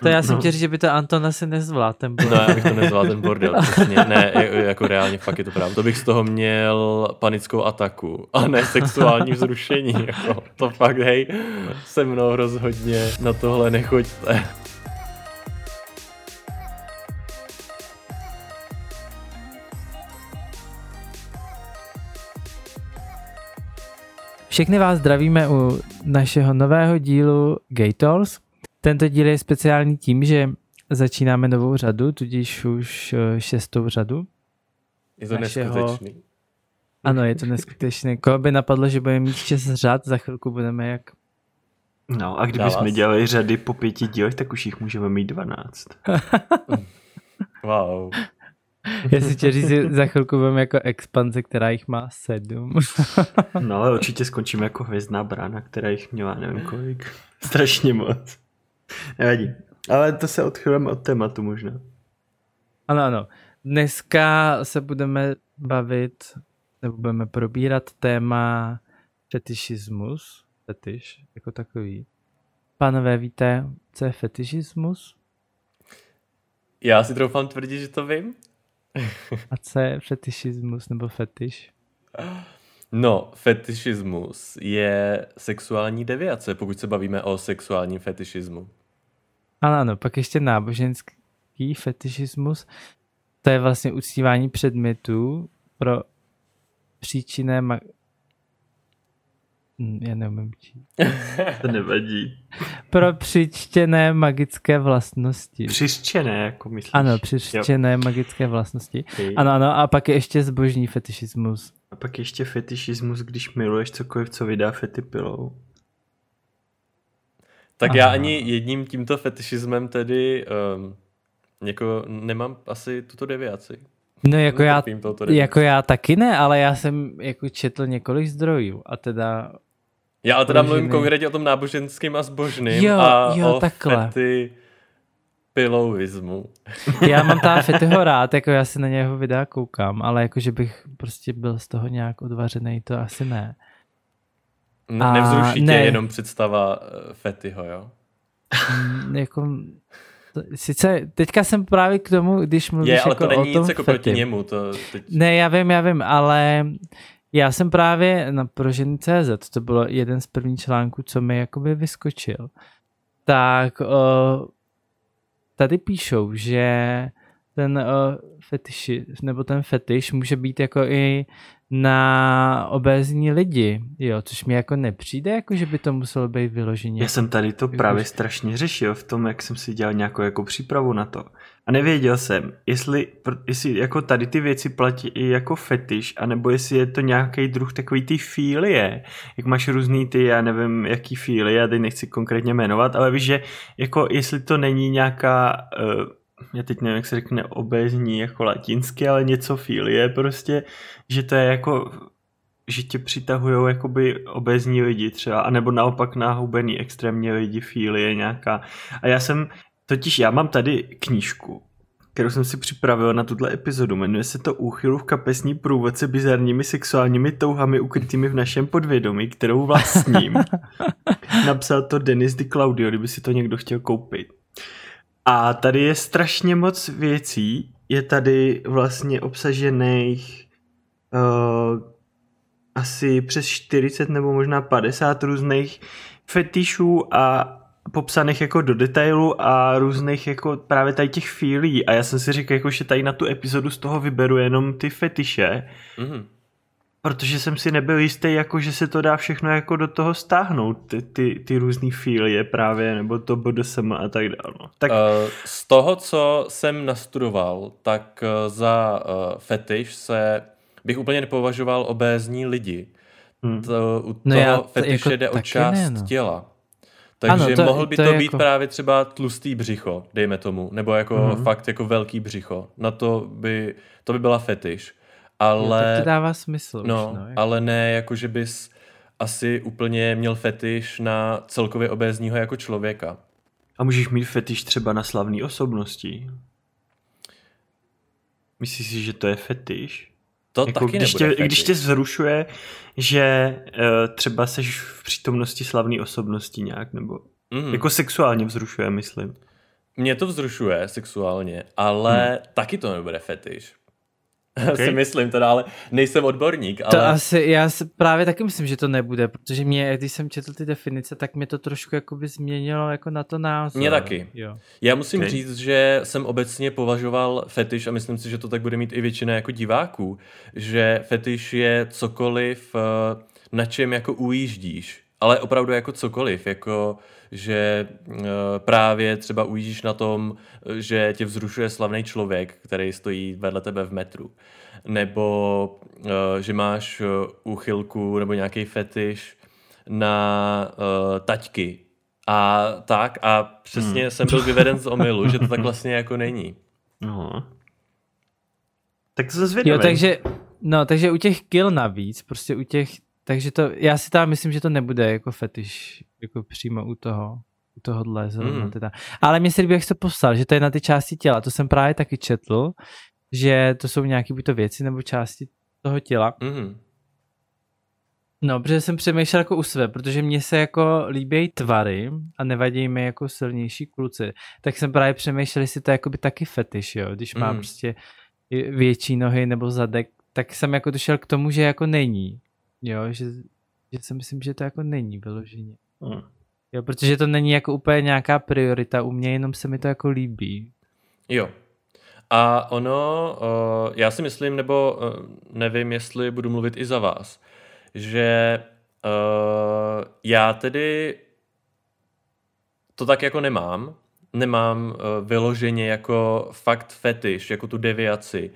To já jsem no. chtěl říct, že by to Anton asi nezvládl ten bordel. No, já bych to nezvládl ten bordel, přesně. Ne, jako reálně fakt je to pravda. To bych z toho měl panickou ataku a ne sexuální vzrušení. Jako, to fakt, hej, se mnou rozhodně na tohle nechoďte. Všechny vás zdravíme u našeho nového dílu Gay Talks. Tento díl je speciální tím, že začínáme novou řadu, tudíž už eh, šestou řadu. Je to našeho... neskutečný. Ano, je to neskutečné. Koho by napadlo, že budeme mít šest řad, za chvilku budeme jak... No a kdybychom dělali řady po pěti dílech, tak už jich můžeme mít dvanáct. wow. Já si chtěl říct, že za chvilku budeme jako expanze, která jich má sedm. no ale určitě skončíme jako hvězdná brána, která jich měla nevím kolik. Strašně moc. Nevadí. Ale to se odchylujeme od tématu možná. Ano, ano. Dneska se budeme bavit, nebo budeme probírat téma fetišismus. Fetiš jako takový. Pánové, víte, co je fetišismus? Já si troufám tvrdit, že to vím. A co je fetišismus nebo fetiš? No, fetišismus je sexuální deviace, pokud se bavíme o sexuálním fetišismu. Ano, ano, pak ještě náboženský fetišismus. To je vlastně uctívání předmětů pro příčinné já neumím čít. to nevadí. Pro přičtěné magické vlastnosti. Přištěné, jako myslíš? Ano, přištěné jo. magické vlastnosti. Okay. Ano, ano, a pak je ještě zbožní fetišismus. A pak ještě fetišismus, když miluješ cokoliv, co vydá fetipilou. Tak Aha. já ani jedním tímto fetišismem tedy um, jako nemám asi tuto deviaci. No jako já, jako já taky ne, ale já jsem jako četl několik zdrojů a teda... Já ale teda mluvím konkrétně o tom náboženským a zbožným jo, a jo, o takhle. fety pilovismu. Já mám ta fetyho rád, jako já si na něho videa koukám, ale jako že bych prostě byl z toho nějak odvařený, to asi ne. A Nevzruší tě ne. jenom představa eh, Fetyho, jo? Mm, jako, sice teďka jsem právě k tomu, když mluvíš Je, ale jako to není o tom nic jako fety. proti němu. To teď... Ne, já vím, já vím, ale já jsem právě na proženy.cz, to bylo jeden z prvních článků, co mi jakoby vyskočil. Tak o, tady píšou, že ten uh, fetiši, nebo ten fetiš může být jako i na obézní lidi, jo, což mi jako nepřijde, jako že by to muselo být vyloženě. Já jsem tady to právě strašně řešil v tom, jak jsem si dělal nějakou jako přípravu na to. A nevěděl jsem, jestli, jestli jako tady ty věci platí i jako fetiš, anebo jestli je to nějaký druh takový ty fílie, jak máš různý ty, já nevím, jaký fílie, já teď nechci konkrétně jmenovat, ale víš, že jako jestli to není nějaká uh, já teď nevím, jak se řekne obézní jako latinsky, ale něco filie prostě, že to je jako že tě přitahují jakoby obézní lidi třeba, anebo naopak nahubený extrémně lidi, filie nějaká. A já jsem, totiž já mám tady knížku, kterou jsem si připravil na tuhle epizodu. Jmenuje se to Úchylu v kapesní průvodce bizarními sexuálními touhami ukrytými v našem podvědomí, kterou vlastním. Napsal to Denis Di Claudio, kdyby si to někdo chtěl koupit. A tady je strašně moc věcí. Je tady vlastně obsažených uh, asi přes 40 nebo možná 50 různých fetišů a popsaných jako do detailu a různých jako právě tady těch fílí. A já jsem si řekl, jako, že tady na tu epizodu z toho vyberu jenom ty fetiše. Mm-hmm protože jsem si nebyl jistý, jako že se to dá všechno jako do toho stáhnout, ty, ty, ty různý filie právě, nebo to BDSM a tak dále. No. Tak... Uh, z toho, co jsem nastudoval, tak uh, za uh, fetiš se bych úplně nepovažoval obézní lidi. Hmm. To, u no toho já, to fetiše jako jde o část ne, no. těla. Takže ano, to, mohl by to, to být jako... právě třeba tlustý břicho, dejme tomu, nebo jako hmm. fakt jako velký břicho. Na to by, to by byla fetiš ale... Jo, tak to dává smysl. No, už, no jako. ale ne jako, že bys asi úplně měl fetiš na celkově obézního jako člověka. A můžeš mít fetiš třeba na slavné osobnosti? Myslíš si, že to je fetiš? To jako taky když, tě, když tě zrušuje, že uh, třeba seš v přítomnosti slavné osobnosti nějak, nebo mm. jako sexuálně vzrušuje, myslím. mě to vzrušuje sexuálně, ale hmm. taky to nebude fetiš. Okay. si myslím teda, ale nejsem odborník. Ale... To asi, já si právě taky myslím, že to nebude, protože mě, když jsem četl ty definice, tak mě to trošku jakoby změnilo jako na to názor. Mě taky. Jo. Já musím okay. říct, že jsem obecně považoval fetiš a myslím si, že to tak bude mít i většina jako diváků, že fetiš je cokoliv, eh, na čem jako ujíždíš, ale opravdu jako cokoliv, jako že uh, právě třeba ujíždíš na tom, že tě vzrušuje slavný člověk, který stojí vedle tebe v metru. Nebo uh, že máš úchylku nebo nějaký fetiš na taťky. A tak, a přesně hmm. jsem byl vyveden z omylu, že to tak vlastně jako není. No. Tak to se zvědavý. Jo, takže, no, takže u těch kill navíc, prostě u těch takže to, já si tam myslím, že to nebude jako fetiš, jako přímo u toho, u tohohle zrovna mm. teda. Ale mě se líbí, jak jsi to poslal, že to je na ty části těla, to jsem právě taky četl, že to jsou nějaké buď to věci nebo části toho těla. Mm. No, protože jsem přemýšlel jako u sebe, protože mně se jako líbí tvary a nevadí mi jako silnější kluci, tak jsem právě přemýšlel, jestli to je jako by taky fetiš, jo, když mm. mám prostě větší nohy nebo zadek, tak jsem jako došel k tomu, že jako není. Jo, že, že si myslím, že to jako není vyloženě. Hmm. Jo, protože to není jako úplně nějaká priorita u mě, jenom se mi to jako líbí. Jo. A ono, uh, já si myslím, nebo uh, nevím, jestli budu mluvit i za vás, že uh, já tedy to tak jako nemám. Nemám uh, vyloženě jako fakt fetiš, jako tu deviaci.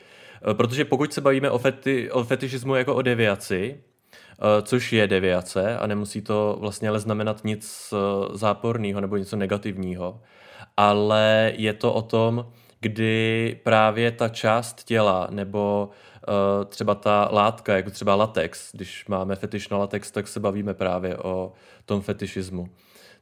Uh, protože pokud se bavíme o, feti, o fetišismu jako o deviaci, Eh, což je deviace a nemusí to vlastně ale znamenat nic eh, záporného nebo něco negativního. Ale je to o tom, kdy právě ta část těla nebo uh, třeba ta látka, jako třeba latex, když máme fetiš na latex, tak se bavíme právě o tom fetišismu.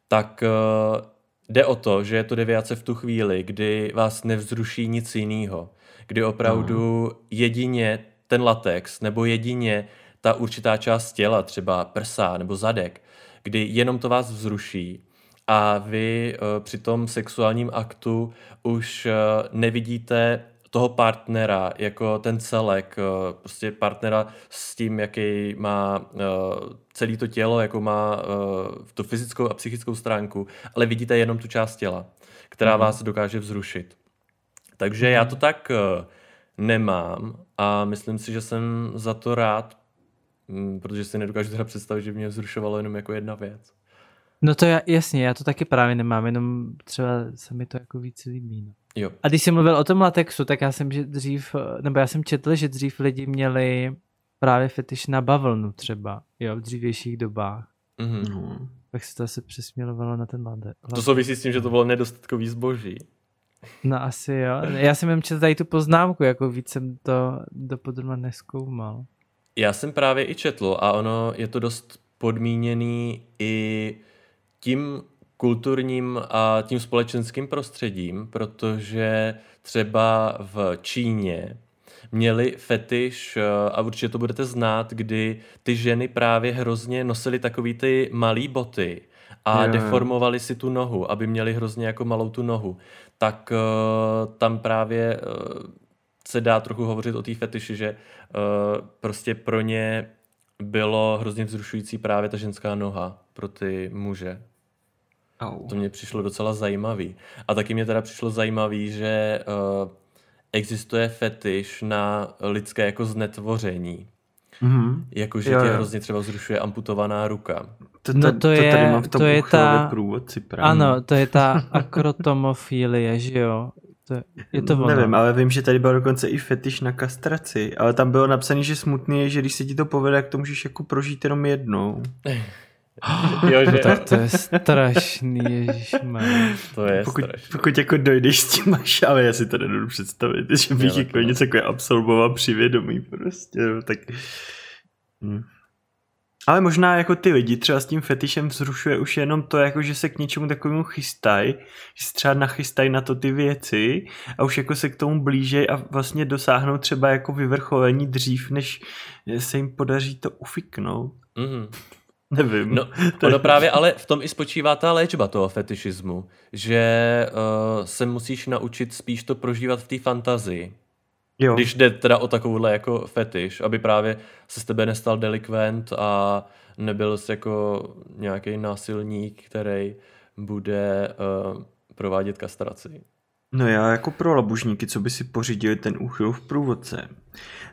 Tak uh, jde o to, že je to deviace v tu chvíli, kdy vás nevzruší nic jiného, kdy opravdu hmm. jedině ten latex nebo jedině ta určitá část těla, třeba prsa nebo zadek, kdy jenom to vás vzruší a vy uh, při tom sexuálním aktu už uh, nevidíte toho partnera jako ten celek, uh, prostě partnera s tím, jaký má celé to tělo, jako má tu fyzickou a psychickou stránku, ale vidíte jenom tu část těla, která mm. vás dokáže vzrušit. Takže já to tak nemám a myslím si, že jsem za to rád, protože si nedokážu teda představit, že mě vzrušovalo jenom jako jedna věc. No to já, jasně, já to taky právě nemám, jenom třeba se mi to jako víc líbí. No. Jo. A když jsi mluvil o tom latexu, tak já jsem že dřív, nebo já jsem četl, že dřív lidi měli právě fetiš na bavlnu třeba, jo, v dřívějších dobách. Mm-hmm. No. Tak se to asi přesmělovalo na ten latex. To souvisí s tím, že to bylo nedostatkový zboží. No asi jo. Já jsem jen četl tady tu poznámku, jako víc jsem to dopodrobna neskoumal. Já jsem právě i četl a ono je to dost podmíněný i tím kulturním a tím společenským prostředím, protože třeba v Číně měli fetiš, eh, a určitě to budete znát, kdy ty ženy právě hrozně nosily takový ty malý boty a yeah. deformovali si tu nohu, aby měli hrozně jako malou tu nohu. Tak uh, tam právě uh, se dá trochu hovořit o té fetiši, že uh, prostě pro ně bylo hrozně vzrušující právě ta ženská noha pro ty muže. Au. To mě přišlo docela zajímavý. A taky mě teda přišlo zajímavý, že uh, existuje fetiš na lidské jako znetvoření. Mm-hmm. Jako, že jo, tě jo. hrozně třeba vzrušuje amputovaná ruka. To, to, no to, to je, tady mám v tom to je ta, průvodci právě. Ano, to je ta akrotomofilie, že jo? To je, je to ono. Nevím, ale vím, že tady byl dokonce i fetiš na kastraci, ale tam bylo napsané, že smutný je, že když se ti to povede, tak to můžeš jako prožít jenom jednou. jo, že... tak to je strašný, ježišmar. To je pokud, strašný. Pokud jako dojdeš s tím až, ale já si to nedodu představit, že bych jako něco jako absolvoval při vědomí prostě, no, tak... Hm. Ale možná jako ty lidi třeba s tím fetišem vzrušuje už jenom to, jako že se k něčemu takovému chystají, že se třeba nachystají na to ty věci a už jako se k tomu blížej a vlastně dosáhnou třeba jako vyvrcholení dřív, než se jim podaří to ufiknout. Mm-hmm. Nevím. No, ono právě, ale v tom i spočívá ta léčba toho fetišismu, že uh, se musíš naučit spíš to prožívat v té fantazii. Jo. Když jde teda o takovouhle jako fetiš, aby právě se z tebe nestal delikvent a nebyl jsi jako nějaký násilník, který bude uh, provádět kastraci. No já jako pro labužníky, co by si pořídili ten úchyl v průvodce,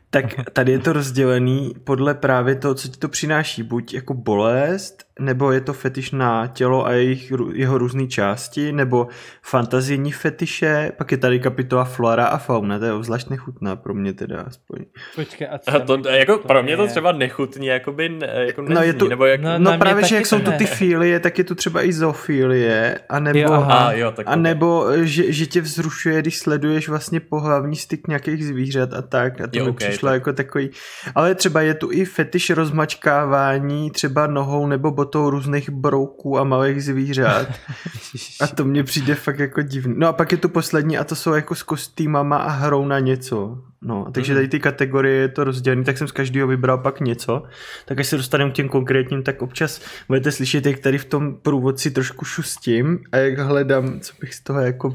tak tady je to rozdělený podle právě toho, co ti to přináší. Buď jako bolest, nebo je to fetiš na tělo a jejich, jeho různé části, nebo fantazijní fetiše, pak je tady kapitola flora a fauna, to je obzvlášť nechutná pro mě teda aspoň. Počkej, a, a to, jako pro mě to třeba nechutně jakoby, jako nezní, no, je tu, nebo jak... no, no právě, že jak jsou tu ty filie, tak je tu třeba i zoofilie, anebo, jo, aha. a, jo, tak a nebo že, že, tě vzrušuje, když sleduješ vlastně pohlavní styk nějakých zvířat a tak, a to jo, mi okay, přišlo tak. jako takový, ale třeba je tu i fetiš rozmačkávání třeba nohou nebo botou různých brouků a malých zvířat. a to mně přijde fakt jako divný. No a pak je tu poslední a to jsou jako s kostýmama a hrou na něco. No, takže mhm. tady ty kategorie je to rozdělené, tak jsem z každého vybral pak něco. Tak až se dostaneme k těm konkrétním, tak občas budete slyšet, jak tady v tom průvodci trošku šustím a jak hledám, co bych z toho jako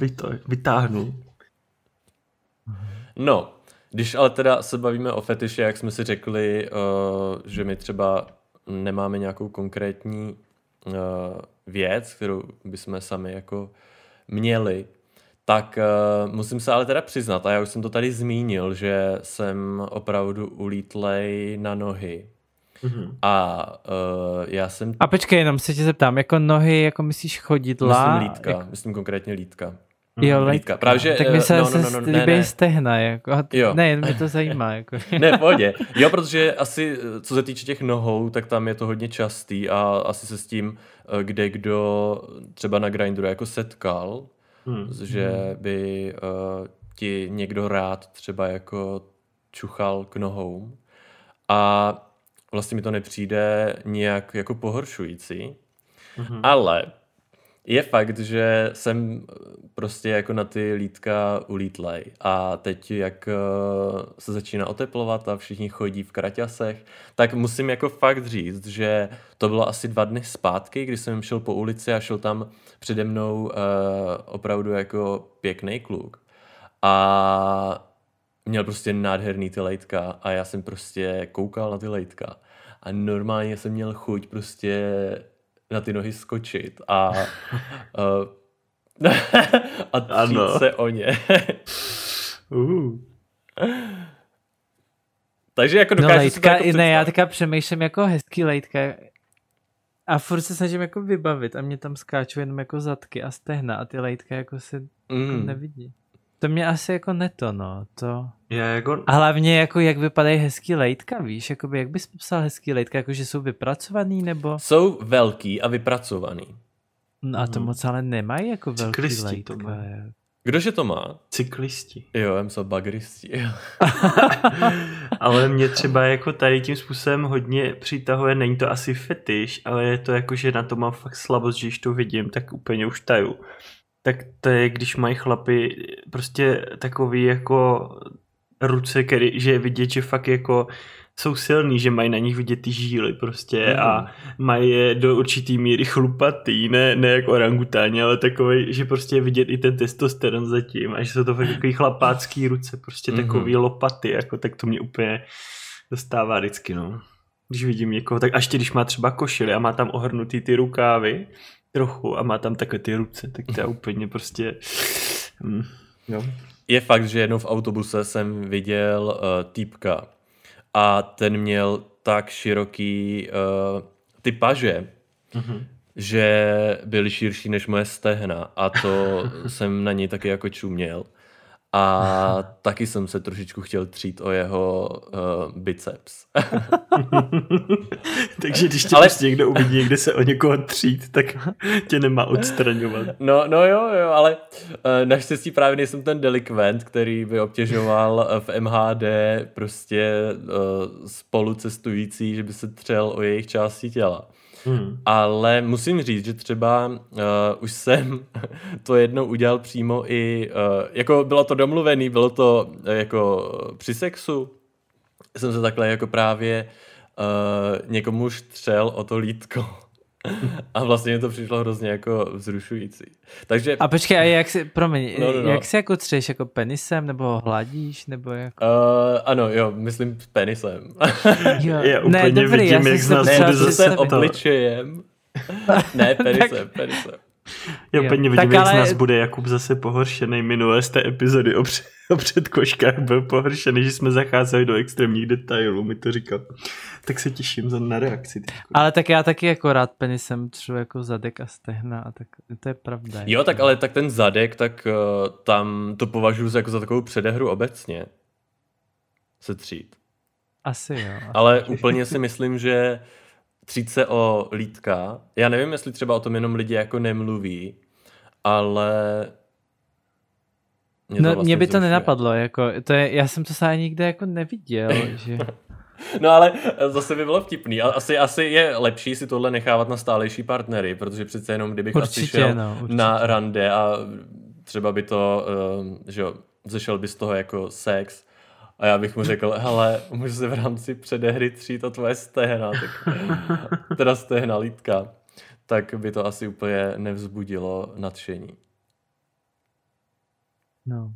vytáhnul. No, když ale teda se bavíme o fetiši, jak jsme si řekli, uh, že my třeba nemáme nějakou konkrétní uh, věc, kterou bychom sami jako měli, tak uh, musím se ale teda přiznat, a já už jsem to tady zmínil, že jsem opravdu ulítlej na nohy. Mm-hmm. A uh, já jsem... A počkej, jenom se tě zeptám, jako nohy, jako myslíš chodidla? Myslím lítka, jako... myslím konkrétně lítka. Jo, lítka. Právě, že, tak mi se, no, no, no, no, líbí ne, stehna, jako. Jo. Ne, mě to zajímá. Jako. ne, pohodě. Jo, protože asi, co se týče těch nohou, tak tam je to hodně častý a asi se s tím, eh, kde kdo třeba na Grindru jako setkal, hmm. že hmm. by uh, ti někdo rád třeba jako čuchal k nohou a vlastně mi to nepřijde nějak jako pohoršující, hmm. ale je fakt, že jsem prostě jako na ty lítka ulítlej. A teď jak eh, se začíná oteplovat a všichni chodí v kraťasech, tak musím jako fakt říct, že to bylo asi dva dny zpátky, kdy jsem šel po ulici a šel tam přede mnou uh, opravdu jako pěkný kluk. A měl prostě nádherný ty lejtka a já jsem prostě koukal na ty lejtka. A normálně jsem měl chuť prostě na ty nohy skočit a, uh, a třít se o ně. uh. Takže jako dokážu no, lejtka, jako ne, já teďka přemýšlím jako hezký lejtka a furt se snažím jako vybavit a mě tam skáčou jenom jako zadky a stehna a ty lejtka jako se mm. jako nevidí. To mě asi jako neto, no. To... Já jako... A hlavně jako jak vypadají hezký lejtka, víš? Jakoby, jak bys popsal hezký lejtka? Jako, že jsou vypracovaný nebo? Jsou velký a vypracovaný. No a to hmm. moc ale nemají jako velký Cyklisti lejtka. To má. Kdože to má? Cyklisti. Jo, já myslel bagristi. ale mě třeba jako tady tím způsobem hodně přitahuje, není to asi fetiš, ale je to jako, že na to mám fakt slabost, že když to vidím, tak úplně už taju tak to je, když mají chlapy prostě takový jako ruce, který, že je vidět, že fakt jako jsou silní, že mají na nich vidět ty žíly prostě mm. a mají je do určitý míry chlupatý, ne, ne jako orangutáni, ale takový, že prostě je vidět i ten testosteron zatím a že jsou to fakt takový chlapácký ruce, prostě mm. takový lopaty, jako tak to mě úplně dostává vždycky, no. Když vidím někoho, tak až když má třeba košily a má tam ohrnutý ty rukávy, trochu a má tam takové ty ruce, tak to je úplně prostě... Mm, jo. Je fakt, že jednou v autobuse jsem viděl uh, týpka a ten měl tak široký uh, ty paže, mm-hmm. že byly širší než moje stehna a to jsem na něj taky jako čuměl. A taky jsem se trošičku chtěl třít o jeho uh, biceps. Takže když tě ale... prostě někdo uvidí, kde se o někoho třít, tak tě nemá odstraňovat. No, no jo, jo, ale uh, naštěstí právě nejsem ten delikvent, který by obtěžoval uh, v MHD prostě uh, spolucestující, že by se třel o jejich části těla. Hmm. Ale musím říct, že třeba uh, už jsem to jednou udělal přímo i, uh, jako bylo to domluvený, bylo to uh, jako při sexu, jsem se takhle jako právě někomu štřel o to lítko. A vlastně mi to přišlo hrozně jako vzrušující. Takže... A počkej, a jak si, promiň, no, no, no. jak si jako třeš, jako penisem, nebo hladíš, nebo jako... Uh, ano, jo, myslím penisem. jo. Já úplně ne, dobrý, vidím, jak z nás bude zase obličejem. ne, penisem, penisem. Já úplně vidím, jak ale... z nás bude Jakub zase pohoršený minulé z té epizody o, před, o předkoškách. Byl pohoršený, že jsme zacházeli do extrémních detailů, mi to říkal. Tak se těším za na reakci. Ale tak já taky jako rád penisem třu jako zadek a stehna a tak to je pravda. Jo, tak ale tak ten zadek, tak uh, tam to považuji jako za takovou předehru obecně. Se třít. Asi jo. Asi ale úplně si myslím, že třít se o lítka. Já nevím, jestli třeba o tom jenom lidi jako nemluví, ale mě, no, vlastně mě by to nenapadlo, jako, to je, já jsem to sám nikde jako neviděl, že... No ale zase by bylo vtipný. Asi, asi je lepší si tohle nechávat na stálejší partnery, protože přece jenom kdybych určitě, asi šel no, na rande a třeba by to, uh, že jo, zešel by z toho jako sex, a já bych mu řekl, hele, můžu se v rámci předehry třít o tvoje stehna, tak, teda stehna lítka, tak by to asi úplně nevzbudilo nadšení. No.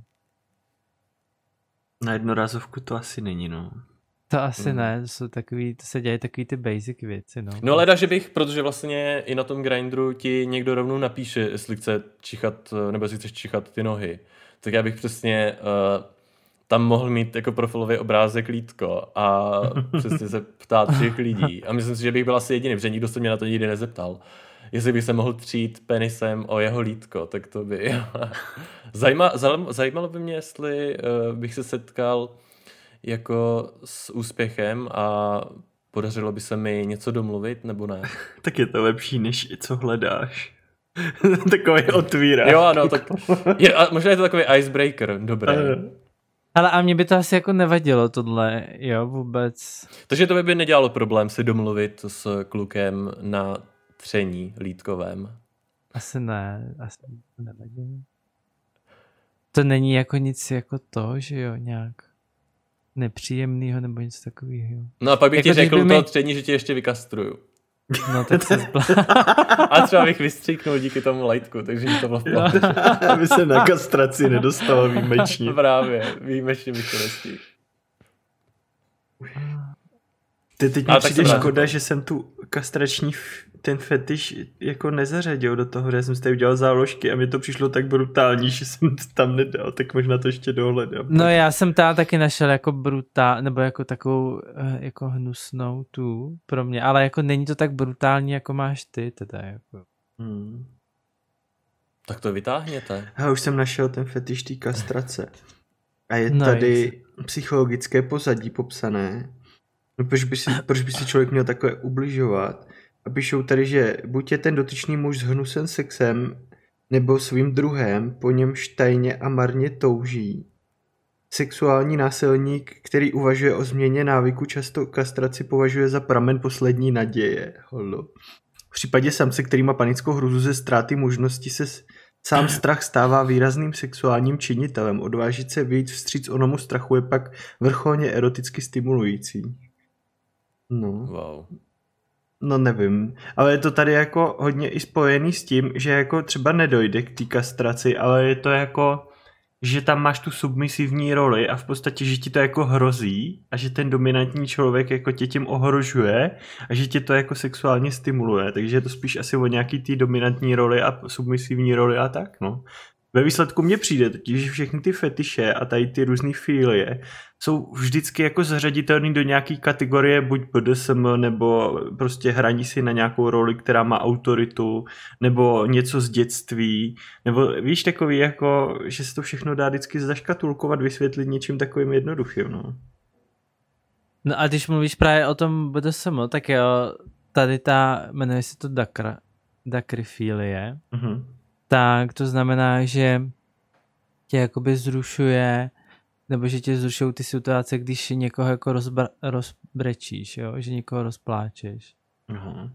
Na jednorázovku to asi není, no. To asi mm. ne, to, jsou takový, to se dějí takový ty basic věci, no. No leda, že bych, protože vlastně i na tom grindru ti někdo rovnou napíše, jestli chce čichat, nebo jestli chceš čichat ty nohy. Tak já bych přesně uh, tam mohl mít jako profilový obrázek lítko a přesně se ptát všech lidí. A myslím si, že bych byl asi jediný, protože nikdo se mě na to nikdy nezeptal. Jestli bych se mohl třít penisem o jeho lítko, tak to by... Zajíma, zajímalo by mě, jestli uh, bych se setkal jako s úspěchem a podařilo by se mi něco domluvit, nebo ne? tak je to lepší, než co hledáš. takový otvírá. Jo, ano, tak je, a možná je to takový icebreaker, dobré. Ale a mě by to asi jako nevadilo tohle, jo, vůbec. Takže to by, by nedělalo problém si domluvit s klukem na tření lítkovém? Asi ne, asi to nevadí. To není jako nic jako to, že jo, nějak nepříjemného nebo něco takového. No a pak bych jako ti řekl by mi... to tření, že tě ještě vykastruju. No tak se zbla... A třeba bych vystříknul díky tomu lightku, takže to bylo v Aby se na kastraci nedostalo výjimečně. Právě, výjimečně bych to nestihl. Ty teď mi přijde škoda, že jsem tu kastrační ten fetiš jako nezařadil do toho, že jsem si tady udělal záložky a mi to přišlo tak brutální, že jsem to tam nedal, tak možná to ještě dohledám. No já jsem tam taky našel jako brutál, nebo jako takovou eh, jako hnusnou tu pro mě, ale jako není to tak brutální, jako máš ty teda jako. Hmm. Tak to vytáhněte. Já už jsem našel ten fetiš té kastrace. A je no, tady psychologické pozadí popsané. No proč by, si, proč by si člověk měl takové ubližovat? A píšou tady, že buď je ten dotyčný muž zhnusen sexem, nebo svým druhem, po němž tajně a marně touží. Sexuální násilník, který uvažuje o změně návyku, často kastraci považuje za pramen poslední naděje. Holo. V případě samce, který má panickou hruzu ze ztráty možnosti se sám strach stává výrazným sexuálním činitelem. Odvážit se vyjít vstříc onomu strachu je pak vrcholně eroticky stimulující. No. Wow. No nevím, ale je to tady jako hodně i spojený s tím, že jako třeba nedojde k té kastraci, ale je to jako, že tam máš tu submisivní roli a v podstatě, že ti to jako hrozí a že ten dominantní člověk jako tě tím ohrožuje a že tě to jako sexuálně stimuluje, takže je to spíš asi o nějaký té dominantní roli a submisivní roli a tak, no. Ve výsledku mně přijde totiž, že všechny ty fetiše a tady ty různé filie jsou vždycky jako zařaditelný do nějaký kategorie buď BDSM nebo prostě hraní si na nějakou roli, která má autoritu, nebo něco z dětství, nebo víš takový jako, že se to všechno dá vždycky zaškatulkovat, vysvětlit něčím takovým jednoduchým, no. No a když mluvíš právě o tom BDSM, tak jo, tady ta, jmenuje se to Dakra, dakryfilie, mm-hmm tak to znamená, že tě jakoby zrušuje, nebo že tě zrušují ty situace, když někoho jako rozbrečíš, jo? že někoho rozpláčeš. Uh-huh.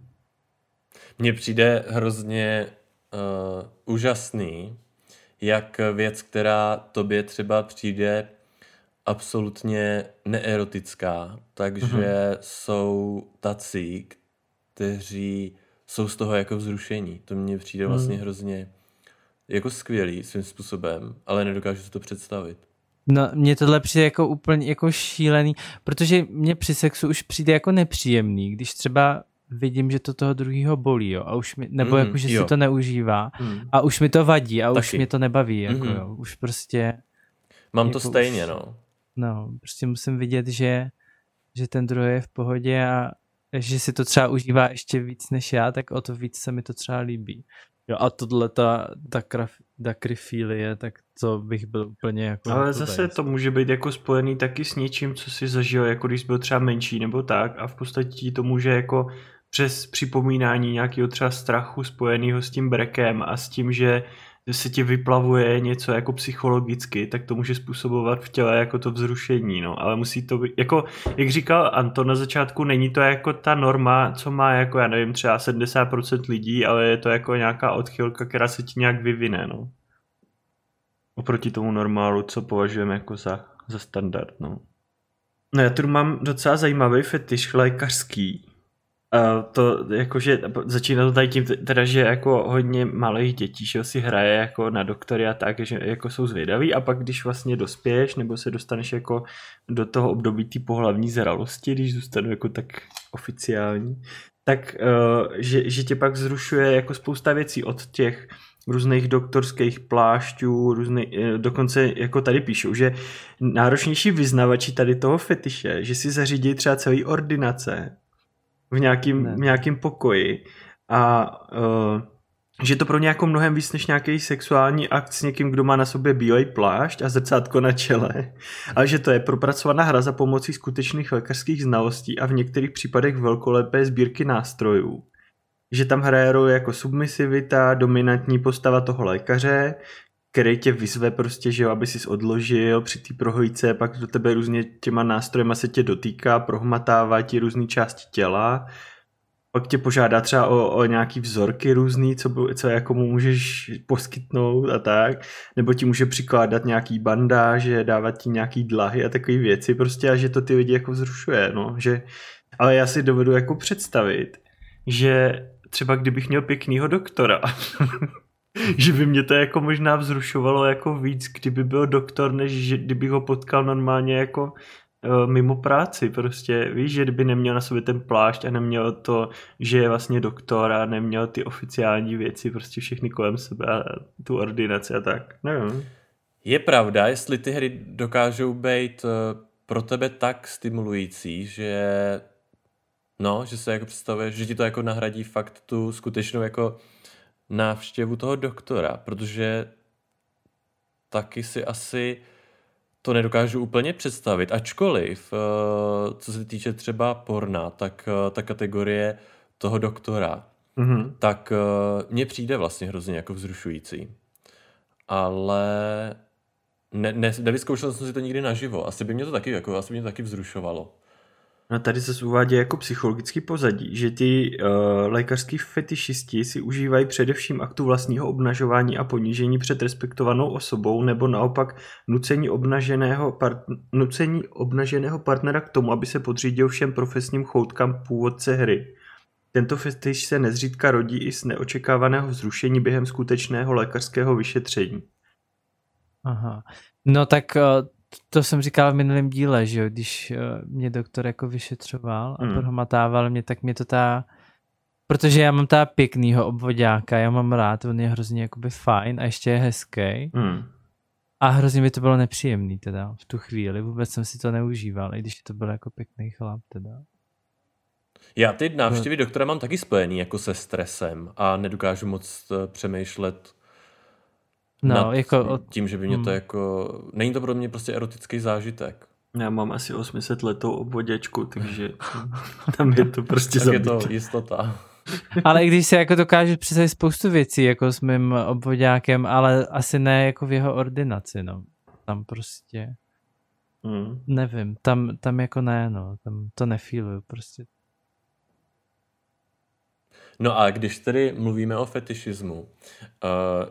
Mně přijde hrozně uh, úžasný, jak věc, která tobě třeba přijde absolutně neerotická, takže mm-hmm. jsou tací, kteří jsou z toho jako vzrušení. To mně přijde mm. vlastně hrozně jako skvělý svým způsobem, ale nedokážu si to představit. No, mně tohle přijde jako úplně jako šílený, protože mě při sexu už přijde jako nepříjemný, když třeba vidím, že to toho druhého bolí, jo, a už mi, nebo mm, jako, že jo. si to neužívá mm. a už mi to vadí a Taky. už mě to nebaví, jako mm. jo, už prostě... Mám jako to stejně, už, no. No, prostě musím vidět, že, že ten druhý je v pohodě a že si to třeba užívá ještě víc než já, tak o to víc se mi to třeba líbí. Jo, a tohle ta, ta, kraf, ta kryfílie, tak to bych byl úplně jako... Ale zase tady. to může být jako spojený taky s něčím, co si zažil, jako když byl třeba menší nebo tak a v podstatě to může jako přes připomínání nějakého třeba strachu spojeného s tím brekem a s tím, že se ti vyplavuje něco jako psychologicky, tak to může způsobovat v těle jako to vzrušení, no, ale musí to být, jako, jak říkal Anton na začátku, není to jako ta norma, co má jako, já nevím, třeba 70% lidí, ale je to jako nějaká odchylka, která se ti nějak vyvine, no. Oproti tomu normálu, co považujeme jako za, za standard, no. No já tu mám docela zajímavý fetiš lékařský, To jakože začíná to tady tím, teda, že jako hodně malých dětí že si hraje jako na doktory a tak, že jako jsou zvědaví a pak když vlastně dospěješ nebo se dostaneš jako do toho období té pohlavní zralosti, když zůstanu jako tak oficiální, tak uh, že, že tě pak zrušuje jako spousta věcí od těch různých doktorských plášťů, různý, eh, dokonce jako tady píšou, že náročnější vyznavači tady toho fetiše, že si zařídí třeba celý ordinace v nějakým, nějakým pokoji. A uh, že to pro ně jako mnohem víc než nějaký sexuální akt s někým, kdo má na sobě bílej plášť a zrcátko na čele, ale že to je propracovaná hra za pomocí skutečných lékařských znalostí a v některých případech velkolepé sbírky nástrojů. Že tam hraje roli jako submisivita, dominantní postava toho lékaře, který tě vyzve prostě, že jo, aby si odložil při té prohojce, pak do tebe různě těma nástrojema se tě dotýká, prohmatává ti různé části těla, pak tě požádá třeba o, o nějaký vzorky různý, co, co jako mu můžeš poskytnout a tak, nebo ti může přikládat nějaký bandáže, dávat ti nějaký dlahy a takové věci prostě a že to ty lidi jako vzrušuje, no, že, ale já si dovedu jako představit, že třeba kdybych měl pěknýho doktora, že by mě to jako možná vzrušovalo jako víc, kdyby byl doktor, než že kdybych ho potkal normálně jako uh, mimo práci prostě, víš, že kdyby neměl na sobě ten plášť a neměl to, že je vlastně doktor a neměl ty oficiální věci, prostě všechny kolem sebe a tu ordinaci a tak, nevím. Je pravda, jestli ty hry dokážou být uh, pro tebe tak stimulující, že no, že se jako představuje, že ti to jako nahradí fakt tu skutečnou jako návštěvu toho doktora, protože taky si asi to nedokážu úplně představit, ačkoliv, eh, co se týče třeba porna, tak eh, ta kategorie toho doktora, mm-hmm. tak eh, mně přijde vlastně hrozně jako vzrušující. Ale ne, ne, nevyzkoušel jsem si to nikdy naživo. Asi by mě to taky, jako, asi by mě to taky vzrušovalo. No tady se uvádí jako psychologický pozadí, že ty uh, lékařský fetišisti si užívají především aktu vlastního obnažování a ponížení před respektovanou osobou nebo naopak nucení obnaženého, part, nucení obnaženého partnera k tomu, aby se podřídil všem profesním choutkám původce hry. Tento fetiš se nezřídka rodí i z neočekávaného vzrušení během skutečného lékařského vyšetření. Aha. No tak uh to jsem říkal v minulém díle, že jo, když uh, mě doktor jako vyšetřoval a mm. prohmatával mě, tak mě to ta, protože já mám ta pěknýho obvodáka, já mám rád, on je hrozně jakoby fajn a ještě je hezký. Mm. A hrozně mi to bylo nepříjemný teda v tu chvíli, vůbec jsem si to neužíval, i když to byl jako pěkný chlap teda. Já ty návštěvy no. doktora mám taky spojený jako se stresem a nedokážu moc eh, přemýšlet No, nad jako... tím, že by mě to hmm. jako... Není to pro mě prostě erotický zážitek. Já mám asi 800 letou obvoděčku, takže tam je to prostě tak je to jistota. ale i když si jako dokážu představit spoustu věcí jako s mým obvodákem, ale asi ne jako v jeho ordinaci, no. Tam prostě... Hmm. Nevím, tam, tam jako ne, no. Tam to nefíluju prostě. No a když tedy mluvíme o fetišismu, uh,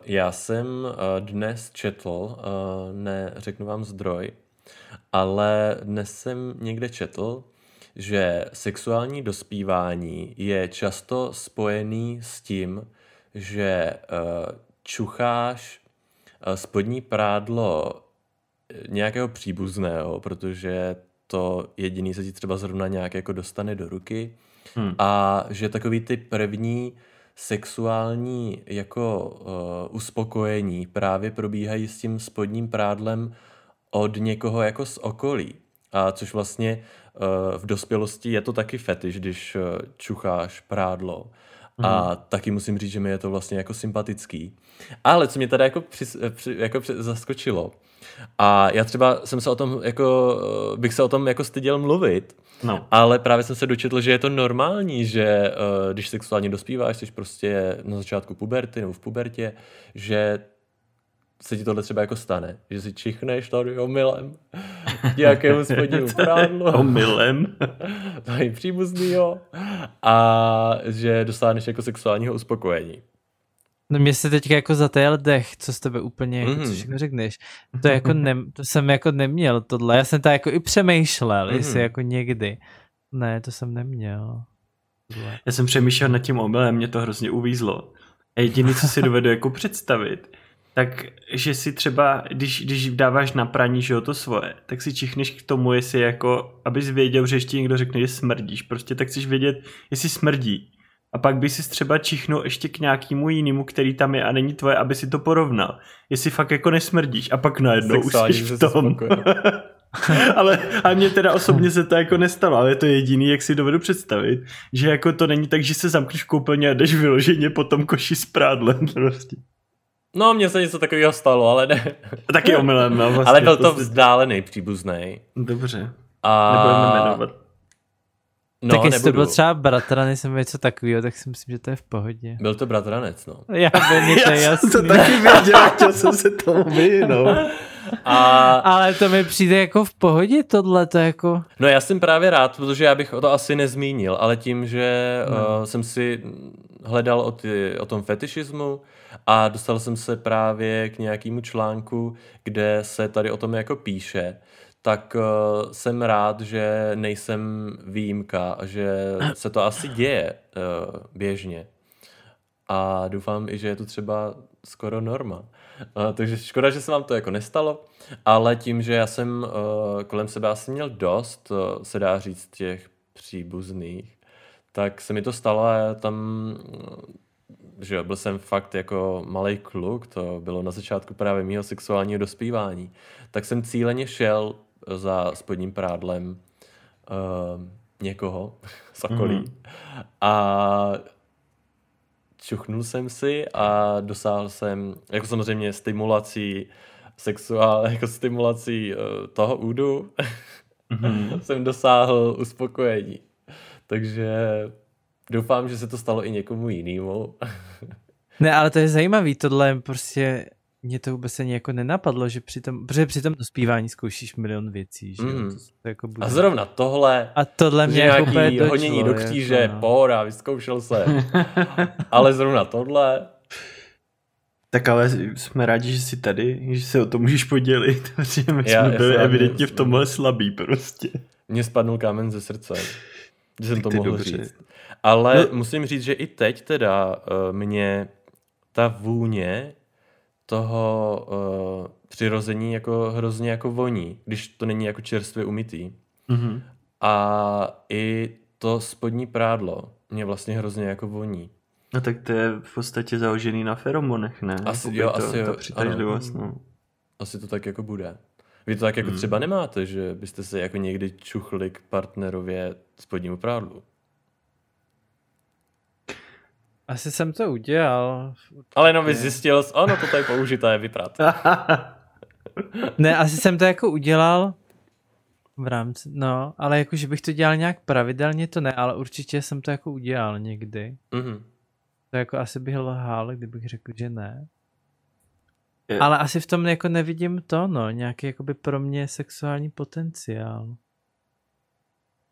já jsem uh, dnes četl, uh, ne, řeknu vám zdroj, Ale dnes jsem někde četl, že sexuální dospívání je často spojený s tím, že čucháš spodní prádlo nějakého příbuzného, protože to jediný se ti třeba zrovna nějak jako dostane do ruky hmm. a že takový ty první sexuální jako uh, uspokojení právě probíhají s tím spodním prádlem od někoho jako z okolí. A což vlastně uh, v dospělosti je to taky fetiš, když uh, čucháš prádlo. Mm. A taky musím říct, že mi je to vlastně jako sympatický. Ale co mě teda jako, při, při, jako při, zaskočilo, a já třeba jsem se o tom jako, bych se o tom jako styděl mluvit, no. ale právě jsem se dočetl, že je to normální, že uh, když sexuálně dospíváš, jsi prostě na začátku puberty nebo v pubertě, že se ti tohle třeba jako stane, že si čichneš tady omylem nějakému spodnímu prádlu. omylem. Tady příbuznýho. A že dosáhneš jako sexuálního uspokojení. No mě se teďka jako zatajel dech, co z tebe úplně, jako, mm. co všechno řekneš. To jako ne, to jsem jako neměl tohle. Já jsem to jako i přemýšlel, mm. jestli jako někdy. Ne, to jsem neměl. Tohle. Já jsem přemýšlel nad tím omylem, mě to hrozně uvízlo. A jediné, co si dovedu jako představit, tak že si třeba, když, když dáváš na praní, že jo, to svoje, tak si čichneš k tomu, jestli jako, abys věděl, že ještě někdo řekne, že smrdíš. Prostě tak chceš vědět, jestli smrdí a pak by si třeba čichnul ještě k nějakému jinému, který tam je a není tvoje, aby si to porovnal. Jestli fakt jako nesmrdíš a pak najednou už jsi v tom. ale a mně teda osobně se to jako nestalo, ale je to jediný, jak si dovedu představit, že jako to není tak, že se zamkneš v koupelně a jdeš vyloženě po tom koši s prádlem prostě. No, mně se něco takového stalo, ale ne. Taky omylem, no, vlastně, Ale byl to vzdálený příbuzný. Dobře. A... Nebudeme jmenovat. No, tak jestli to byl třeba bratranec nebo něco takového, tak si myslím, že to je v pohodě. Byl to bratranec, no. Já vím, to je jasný. to taky věděl, chtěl jsem se tomu vyhnout. A... Ale to mi přijde jako v pohodě tohle, to jako... No já jsem právě rád, protože já bych o to asi nezmínil, ale tím, že no. uh, jsem si hledal o, ty, o tom fetišismu a dostal jsem se právě k nějakému článku, kde se tady o tom jako píše, tak uh, jsem rád, že nejsem výjimka a že se to asi děje uh, běžně. A doufám i, že je to třeba skoro norma. Uh, takže škoda, že se vám to jako nestalo, ale tím, že já jsem uh, kolem sebe asi měl dost, uh, se dá říct, těch příbuzných, tak se mi to stalo a já tam že byl jsem fakt jako malý kluk, to bylo na začátku právě mého sexuálního dospívání, tak jsem cíleně šel za spodním prádlem uh, někoho z okolí. Mm. A čuchnul jsem si a dosáhl jsem, jako samozřejmě stimulací, sexuál, jako stimulací uh, toho údu, mm. jsem dosáhl uspokojení. Takže doufám, že se to stalo i někomu jinému. ne, ale to je zajímavý, tohle prostě mě to vůbec ani jako nenapadlo, že při tom, protože při tom dospívání zkoušíš milion věcí, že mm. to, to jako bude... A zrovna tohle, a tohle mě jako nějaký dočlo, honění do kříže, jako, no. pohoda, vyzkoušel se. ale zrovna tohle... Tak ale jsme rádi, že jsi tady, že se o to můžeš podělit, protože my já, jsme byli evidentně v tomhle slabý prostě. Mně spadnul kámen ze srdce, že jsem to mohl dobře. říct. Ale no. musím říct, že i teď teda uh, mě ta vůně toho uh, přirození jako hrozně jako voní, když to není jako čerstvě umytý. Mm-hmm. A i to spodní prádlo mě vlastně hrozně jako voní. No tak to je v podstatě založený na feromonech, ne? Asi, jo, to, asi jo. přitažlivost, no. Asi to tak jako bude. Vy to tak jako mm. třeba nemáte, že byste se jako někdy čuchli k partnerově spodnímu prádlu. Asi jsem to udělal. Ale jenom zjistil, ono to tady použité je vyprat. ne, asi jsem to jako udělal v rámci, no, ale jako, že bych to dělal nějak pravidelně, to ne, ale určitě jsem to jako udělal někdy. Mm-hmm. To jako asi bych lhal, kdybych řekl, že ne. Je. Ale asi v tom jako nevidím to, no, nějaký jakoby pro mě sexuální potenciál.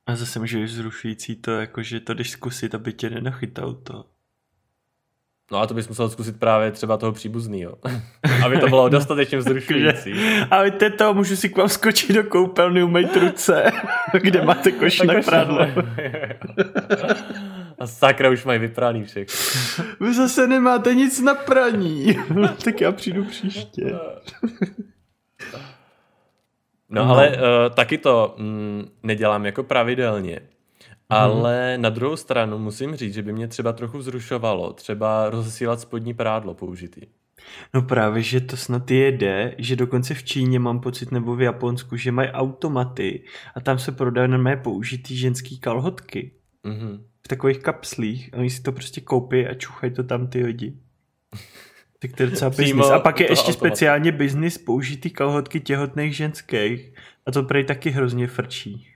A zase můžeš zrušující to, jako že to když zkusit, aby tě nenachytal to. No a to bys musel zkusit právě třeba toho příbuznýho, aby to bylo dostatečně vzrušující. A víte to, můžu si k vám skočit do koupelny, umýt ruce, kde máte koš na prádlo. A sakra, už mají vypraný všech. Vy zase nemáte nic na praní. tak já přijdu příště. No, no. ale uh, taky to mm, nedělám jako pravidelně. Ale hmm. na druhou stranu musím říct, že by mě třeba trochu vzrušovalo třeba rozesílat spodní prádlo použitý. No právě, že to snad jede, že dokonce v Číně mám pocit, nebo v Japonsku, že mají automaty a tam se prodají normálně použitý ženský kalhotky. Mm-hmm. V takových kapslích a oni si to prostě koupí a čuchají to tam ty lidi. Tak to je docela business. A pak je ještě automat. speciálně biznis použitý kalhotky těhotných ženských a to prej taky hrozně frčí.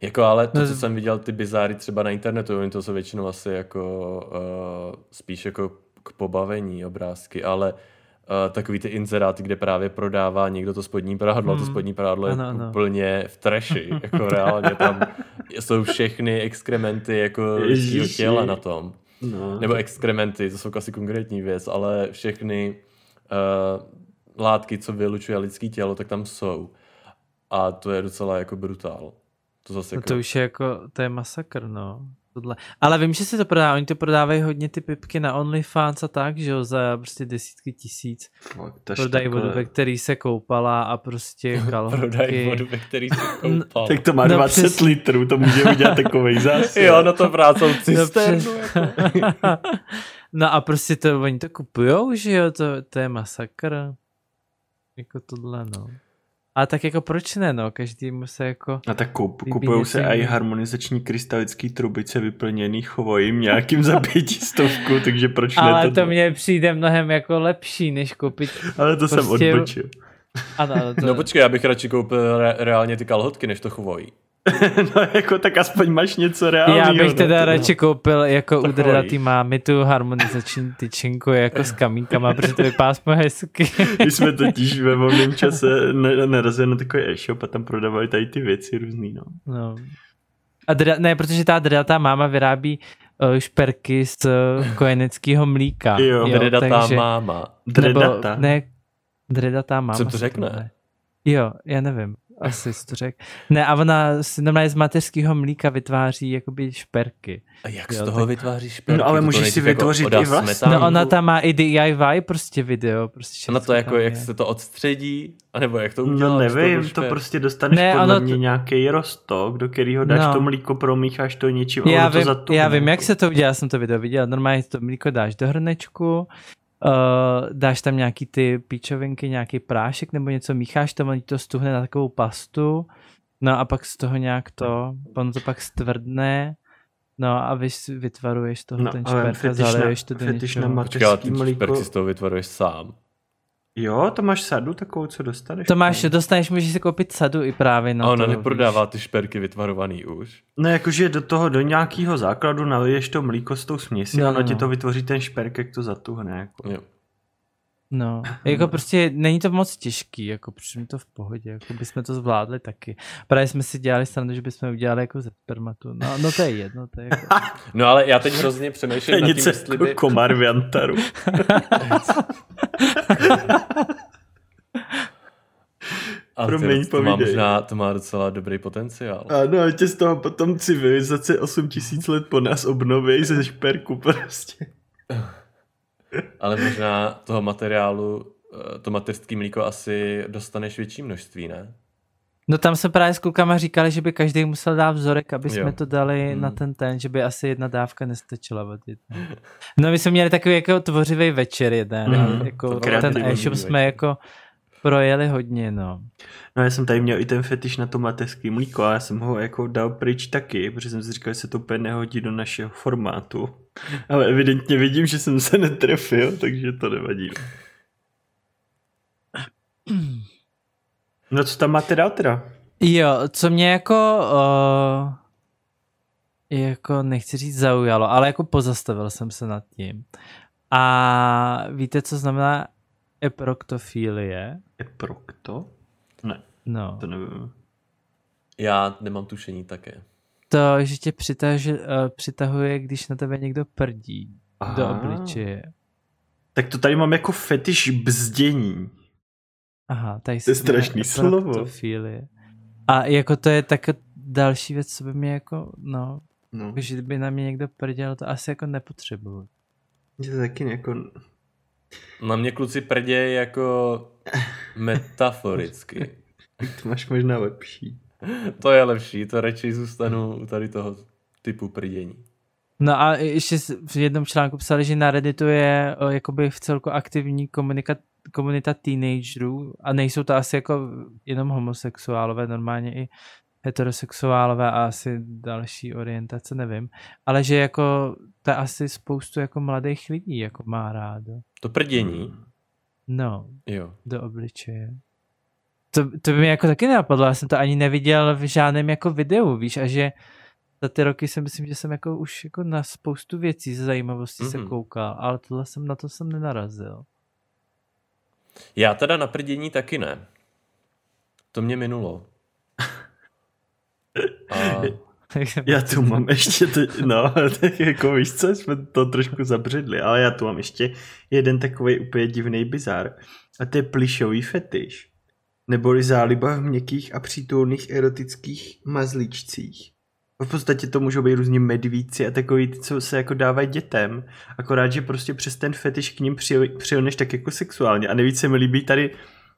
Jako ale to, co jsem viděl, ty bizáry třeba na internetu, oni to jsou většinou asi jako uh, spíš jako k pobavení obrázky, ale uh, takový ty inzeráty, kde právě prodává někdo to spodní prádlo, hmm. to spodní prádlo ano, je ano. úplně v treši, jako reálně tam jsou všechny exkrementy jako těla na tom. No. Nebo exkrementy, to jsou asi konkrétní věc, ale všechny uh, látky, co vylučuje lidský tělo, tak tam jsou. A to je docela jako brutál. To zase no to už je jako, to je masakr, no. Tohle. Ale vím, že si to prodá, oni to prodávají hodně ty pipky na OnlyFans a tak, že jo, za prostě desítky tisíc. Prodají vodu, ve který se koupala a prostě kalhotky. Prodají vodu, ve který se koupala. tak to má no 20 přes... litrů, to může udělat takovej zás. jo, no to vrácou cisternu. No, jako. no a prostě to, oni to kupujou, že jo, to, to je masakr. Jako tohle, no. A tak jako proč ne, no, každý mu se jako... A tak kup, kupují se i harmonizační krystalický trubice vyplněný chovojím nějakým za pětistovku, takže proč Ale ne Ale to, to mně přijde mnohem jako lepší, než koupit... Ale to prostě... jsem odbočil. Ano, to... No počkej, já bych radši koupil re- reálně ty kalhotky, než to chovojí. no jako tak aspoň máš něco reálného. Já bych teda no. radši koupil jako u Dredatý mámy tu harmonizační tyčinku jako s kamínkama, protože to vypadá aspoň hezky. My jsme totiž ve volném čase narazili na takový e-shop a tam prodávali tady ty věci různý, no. no. A dra, ne, protože ta dredatá máma vyrábí uh, šperky z uh, kojeneckého mlíka. Jo, jo dredatá takže, máma. Dredata? Nebo, ne, dredatá máma. Co to řekne? Jo, já nevím. Asi jsi to řekl. Ne, a ona si normálně z mateřského mlíka vytváří jakoby šperky. A jak jo, z toho tak... vytváří šperky? No ale to můžeš si jako vytvořit jako i vlastně. No ona tam má i DIY prostě video. Prostě ona to jako, jak se to odstředí, anebo jak to udělá? No nevím, to prostě dostaneš ne, podle mě to... nějaký rostok, do kterého dáš no. to mlíko, promícháš to něčím já vím, to Já vím, jak se to udělá, já jsem to video viděl. Normálně to mlíko dáš do hrnečku, uh, dáš tam nějaký ty píčovinky, nějaký prášek nebo něco, mícháš to, to stuhne na takovou pastu, no a pak z toho nějak to, ono to pak stvrdne, no a vy vytvaruješ toho no, ten šperk a zaleješ to do něčeho. Počkej, ale ty šperky z toho vytvaruješ sám. Jo, to máš sadu takovou, co dostaneš? To máš, dostaneš, můžeš si koupit sadu i právě na A ona to, neprodává víš. ty šperky vytvarovaný už? No jakože do toho, do nějakého základu naliješ to mlíko s tou směsí no, a ono no. ti to vytvoří ten šperk, jak to zatuhne. Jako. Jo. No, jako prostě není to moc těžký, jako protože to v pohodě, jako bychom to zvládli taky. Právě jsme si dělali stranu, že bychom udělali jako ze spermatu. No, no to je jedno, to je jako... No ale já teď hrozně přemýšlím nad tím, jestli by... komar v Jantaru. Ale Promiň, to, to, má možná, to má docela dobrý potenciál. Ano, a tě z toho potom civilizace 8000 let po nás obnoví ze šperku prostě. Ale možná toho materiálu, eh, to mateřský mlíko asi dostaneš větší množství, ne? No tam se právě s klukama říkali, že by každý musel dát vzorek, aby jsme jo. to dali hmm. na ten ten, že by asi jedna dávka nestačila vodit. No my jsme měli takový jako tvořivý večer jeden, mm. jako ten e-shop jsme jako projeli hodně, no. No já jsem tady měl i ten fetiš na to mateřský mlíko a já jsem ho jako dal pryč taky, protože jsem si říkal, že se to úplně nehodí do našeho formátu. Ale evidentně vidím, že jsem se netrefil, takže to nevadí. No co tam máte dál teda? Jo, co mě jako uh, jako nechci říct zaujalo, ale jako pozastavil jsem se nad tím. A víte, co znamená eproktofilie? Eprokto? Ne. No. To nevím. Já nemám tušení také. To, že tě přitaž, uh, přitahuje, když na tebe někdo prdí. Aha. do obličeje. Tak to tady mám jako fetiš bzdění. Aha, tady to je strašný slovo. A jako to je tak další věc, co by mě jako, no, no. že by na mě někdo prděl, to asi jako nepotřebuju. Je to taky jako... Na mě kluci prdějí jako metaforicky. to máš možná lepší. To je lepší, to radši zůstanu u tady toho typu prdění. No a ještě v jednom článku psali, že na Redditu je o, jakoby v celku aktivní komunika- komunita teenagerů a nejsou to asi jako jenom homosexuálové, normálně i heterosexuálové a asi další orientace, nevím. Ale že jako to asi spoustu jako mladých lidí jako má rádo. To prdění? No. Jo. Do obličeje. To, to by mi jako taky nenapadlo, já jsem to ani neviděl v žádném jako videu, víš, a že za ty roky si myslím, že jsem jako už jako na spoustu věcí ze zajímavosti mm-hmm. se mhm. koukal, ale tohle jsem, na to jsem nenarazil. Já teda na prdění taky ne. To mě minulo. Já tu mám ještě, teď, no, tak jako víš co, jsme to trošku zabředli, ale já tu mám ještě jeden takový úplně divný bizar. A to je plišový fetiš. Neboli záliba v měkkých a přítulných erotických mazlíčcích. V podstatě to můžou být různí medvíci a takový, co se jako dávají dětem. Akorát, že prostě přes ten fetiš k ním přilneš tak jako sexuálně. A nejvíc se mi líbí tady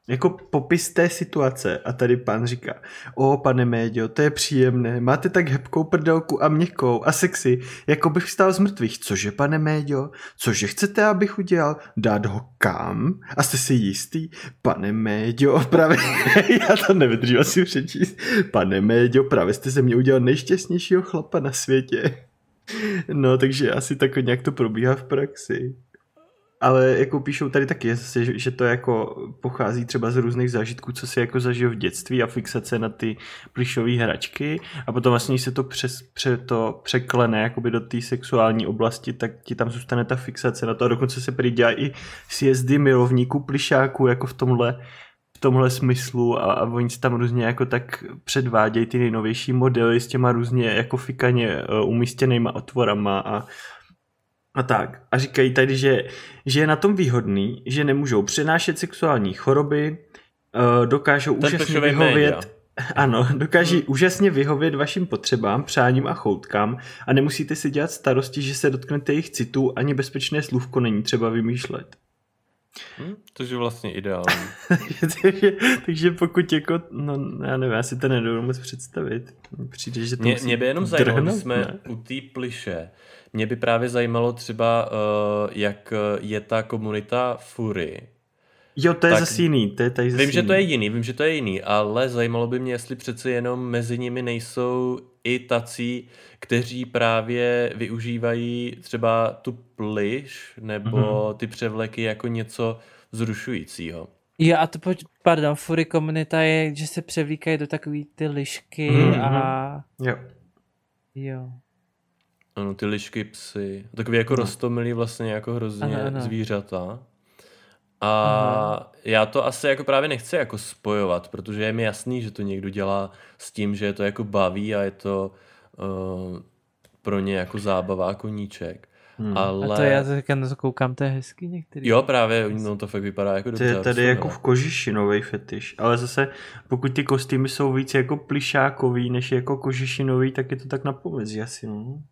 jako popis té situace a tady pán říká, o pane Médio, to je příjemné, máte tak hebkou prdelku a měkkou a sexy, jako bych vstal z mrtvých. Cože pane Médio, cože chcete, abych udělal? Dát ho kam? A jste si jistý? Pane Médio, právě, já to nevydržím asi přečíst. Pane Médio, právě jste ze mě udělal nejšťastnějšího chlapa na světě. No, takže asi tak nějak to probíhá v praxi ale jako píšou tady taky, že, že to jako pochází třeba z různých zážitků, co si jako zažil v dětství a fixace na ty plišové hračky. A potom vlastně, se to, přes, pře, to překlene jakoby do té sexuální oblasti, tak ti tam zůstane ta fixace na to. A dokonce se prý dělá i sjezdy milovníků plišáků jako v tomhle v tomhle smyslu. A, a oni tam různě jako tak předvádějí ty nejnovější modely s těma různě jako fikaně uh, umístěnýma otvorama a a tak. A říkají tady, že, že je na tom výhodný, že nemůžou přenášet sexuální choroby, uh, dokážou Ten úžasně vyhovět... Média. Ano, dokáží hmm. úžasně vyhovět vašim potřebám, přáním a choutkám a nemusíte si dělat starosti, že se dotknete jejich citů, ani bezpečné slůvko není třeba vymýšlet. Hmm, to je vlastně ideální. takže, takže pokud jako, no já nevím, já si to nedovedu moc představit. Přijde, že to mě, mě by jenom zajímalo, jsme ne? u té pliše, mě by právě zajímalo třeba, uh, jak je ta komunita Fury. Jo, to je tak zase jiný. To je tady zase vím, jiný. že to je jiný, vím, že to je jiný, ale zajímalo by mě, jestli přece jenom mezi nimi nejsou i tací, kteří právě využívají třeba tu pliš nebo mm-hmm. ty převleky jako něco zrušujícího. Jo, a to pojď, pardon, fury komunita je, že se převlíkají do takový ty lišky mm-hmm. a... Jo. Jo. Ano, ty lišky, psy. Takový jako no. rostomilý vlastně jako hrozně ano, ano. zvířata. A Aha. já to asi jako právě nechci jako spojovat, protože je mi jasný, že to někdo dělá s tím, že je to jako baví a je to uh, pro ně jako zábava, koníček. Hmm. Ale... A to já teďka na to koukám, to je hezký některý. Jo, právě, no to fakt vypadá jako dobře. To je tady jako v kožišinový fetiš, ale zase pokud ty kostýmy jsou víc jako plišákový, než jako kožišinový, tak je to tak na pomezí asi, no.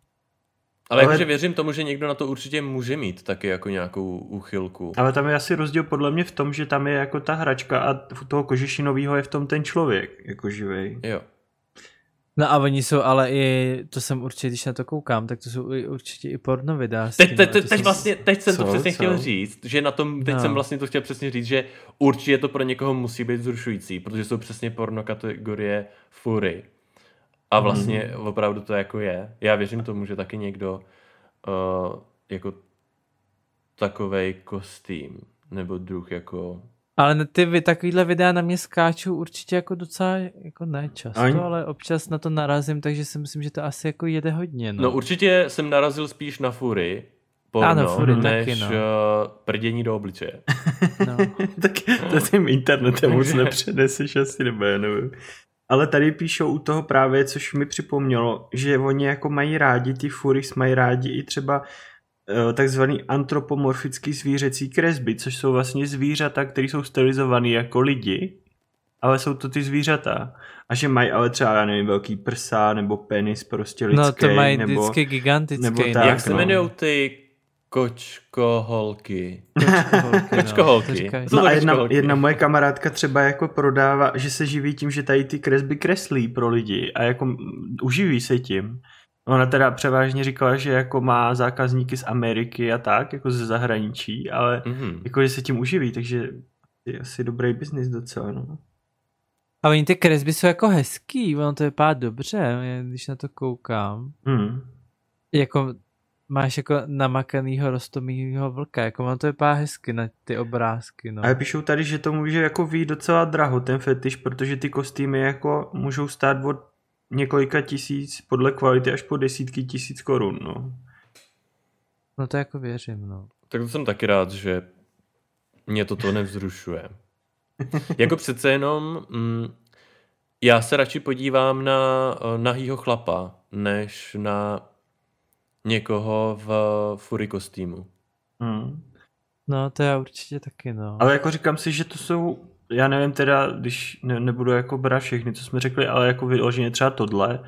Ale, ale jakože věřím tomu, že někdo na to určitě může mít taky jako nějakou úchylku. Ale tam je asi rozdíl podle mě v tom, že tam je jako ta hračka a toho kožešinového je v tom ten člověk, jako živej. Jo. No a oni jsou ale i, to jsem určitě, když na to koukám, tak to jsou i, určitě i porno videa. Teď, teď, teď, teď, vlastně, teď jsem co, to přesně co? chtěl říct, že na tom, teď no. jsem vlastně to chtěl přesně říct, že určitě to pro někoho musí být zrušující, protože jsou přesně porno kategorie fury. A vlastně mm. opravdu to jako je. Já věřím tomu, že taky někdo uh, jako takovej kostým nebo druh jako ale ty takovýhle videa na mě skáčou určitě jako docela, jako ne často, Ani... ale občas na to narazím, takže si myslím, že to asi jako jede hodně. No, no určitě jsem narazil spíš na fury, porno, ano, fury než taky, no. Eh, prdění do obličeje. No. tak to tím internetem moc nepřeneseš asi, nebo já nevím. Ale tady píšou u toho právě, což mi připomnělo, že oni jako mají rádi, ty Furies mají rádi i třeba eh, takzvaný antropomorfický zvířecí kresby, což jsou vlastně zvířata, které jsou stylizované jako lidi, ale jsou to ty zvířata. A že mají ale třeba, já nevím, velký prsa, nebo penis prostě lidský. No to mají nebo, vždycky gigantický. Nebo tak, Jak se no. jmenují ty kočkoholky? Kočkoholky. No, no a jedna, jedna moje kamarádka třeba jako prodává, že se živí tím, že tady ty kresby kreslí pro lidi a jako uživí se tím. Ona teda převážně říkala, že jako má zákazníky z Ameriky a tak, jako ze zahraničí, ale mm-hmm. jako že se tím uživí, takže je asi dobrý biznis docela, no. A oni ty kresby jsou jako hezký, ono to vypadá dobře, když na to koukám. Hmm. Jako máš jako namakanýho rostomýho vlka, jako ono to vypadá hezky na ty obrázky, no. A píšou tady, že to může jako být docela draho ten fetiš, protože ty kostýmy jako můžou stát od několika tisíc, podle kvality až po desítky tisíc korun, no. No to jako věřím, no. Tak to jsem taky rád, že mě toto nevzrušuje. jako přece jenom, mm, já se radši podívám na uh, nahýho chlapa, než na někoho v fury kostýmu. Hmm. No, to já určitě taky, no. Ale jako říkám si, že to jsou, já nevím teda, když ne, nebudu jako brát všechny, co jsme řekli, ale jako vyloženě třeba tohle,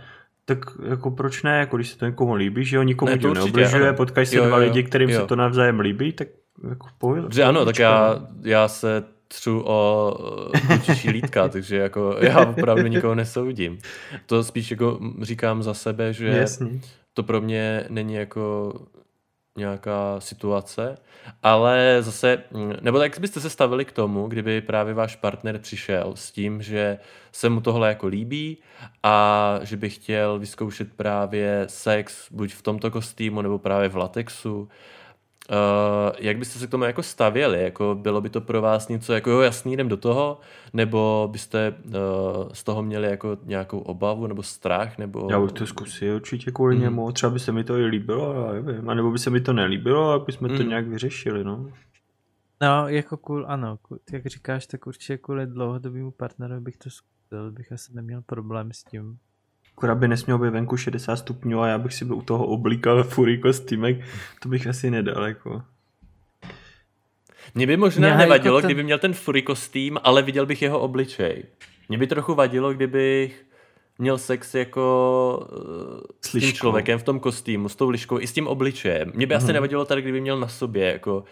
tak jako proč ne, jako když se to někomu líbí, že jo, nikomu ne, to neobližuje, potkají se jo, dva jo, lidi, kterým jo. se to navzájem líbí, tak jako pojď. ano, tak já, já se třu o vůčiší lítka, takže jako já opravdu nikoho nesoudím. To spíš jako říkám za sebe, že Jasný. To pro mě není jako nějaká situace, ale zase, nebo jak byste se stavili k tomu, kdyby právě váš partner přišel s tím, že se mu tohle jako líbí a že by chtěl vyzkoušet právě sex buď v tomto kostýmu nebo právě v latexu Uh, jak byste se k tomu jako stavěli? Jako bylo by to pro vás něco jako jo, jasný, jdem do toho? Nebo byste uh, z toho měli jako nějakou obavu nebo strach? Nebo... Já bych to zkusil určitě kvůli mm. němu. Třeba by se mi to i líbilo, já nevím. A nebo by se mi to nelíbilo, a bychom mm. to nějak vyřešili, no. No, jako cool, ano, jak říkáš, tak určitě kvůli dlouhodobému partnerovi bych to zkusil, bych asi neměl problém s tím. Akorát by nesmělo být venku 60 stupňů a já bych si byl u toho oblíkal fury kostýmek, to bych asi nedal, jako. Mě by možná Mě nevadilo, ten... kdyby měl ten fury kostým, ale viděl bych jeho obličej. Mě by trochu vadilo, kdybych měl sex jako s tím člověkem v tom kostýmu, s tou liškou i s tím obličejem. Mě by mm. asi mhm. nevadilo tady, kdyby měl na sobě, jako,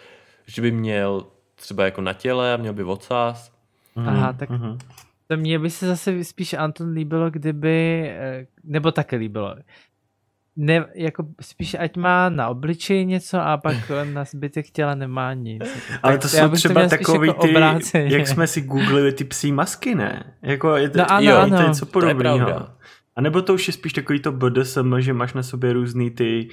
že by měl třeba jako na těle a měl by ocas. Mm. Aha, tak mm. To mně by se zase spíš Anton líbilo, kdyby, eh, nebo také líbilo. Ne, jako spíš ať má na obličeji něco a pak na zbytek těla nemá nic. Ale tak to jsou třeba takový jako ty, obráceně. jak jsme si googlili ty psí masky, ne? Jako je to, no, ano, jo, ano. to je něco podobného. A nebo to už je spíš takový to BDSM, že máš na sobě různý ty,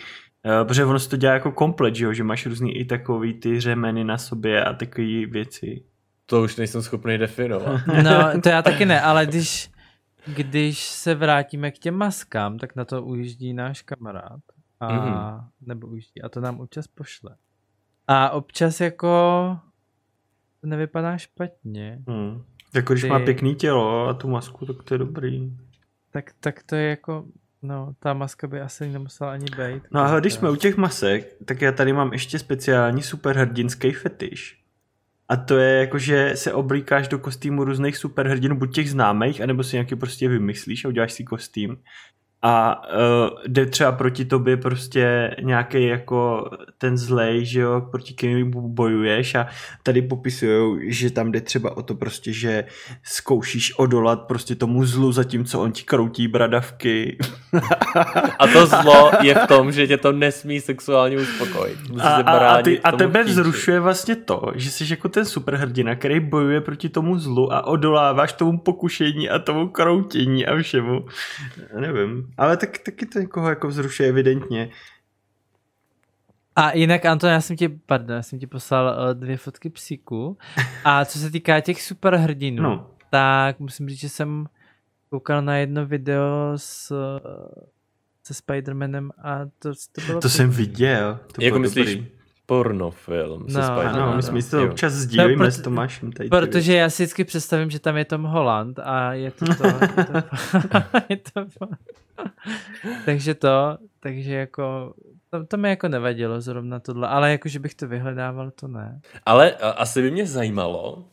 uh, protože ono se to dělá jako komplet, že, jo? že máš různý i takový ty řemeny na sobě a takové věci. To už nejsem schopný definovat. No, to já taky ne, ale když, když se vrátíme k těm maskám, tak na to ujíždí náš kamarád. A, mm-hmm. Nebo ujíždí. A to nám občas pošle. A občas jako to nevypadá špatně. Mm. Jako když Ty... má pěkný tělo a tu masku, tak to je dobrý. Tak, tak to je jako, no, ta maska by asi nemusela ani být. No a když jsme u těch masek, tak já tady mám ještě speciální superhrdinský fetiš. A to je jako, že se oblíkáš do kostýmu různých superhrdinů, buď těch známých, anebo si nějaký prostě vymyslíš a uděláš si kostým a uh, jde třeba proti tobě prostě nějaký jako ten zlej, že jo, proti kterému bojuješ a tady popisují, že tam jde třeba o to prostě, že zkoušíš odolat prostě tomu zlu, zatímco on ti kroutí bradavky. A to zlo je v tom, že tě to nesmí sexuálně uspokojit. a, a, a, ty, a tebe vzrušuje vlastně to, že jsi jako ten superhrdina, který bojuje proti tomu zlu a odoláváš tomu pokušení a tomu kroutění a všemu. Nevím. Ale tak, taky to někoho jako vzrušuje evidentně. A jinak, Anton, já jsem ti, pardon, já jsem ti poslal uh, dvě fotky psíku. A co se týká těch superhrdinů, no. tak musím říct, že jsem koukal na jedno video s, se Spider-Manem a to, to bylo... To jsem viděl. To jako myslíš dobrý pornofilm se no, Spider-Manem. Ano, my jsme si to občas sdílíme no, s Tomášem. Tady protože já si vždycky představím, že tam je Tom Holland a je to to. je to, je to takže to, takže jako To, to mi jako nevadilo zrovna tohle, ale jako, že bych to vyhledával, to ne. Ale a, asi by mě zajímalo, uh,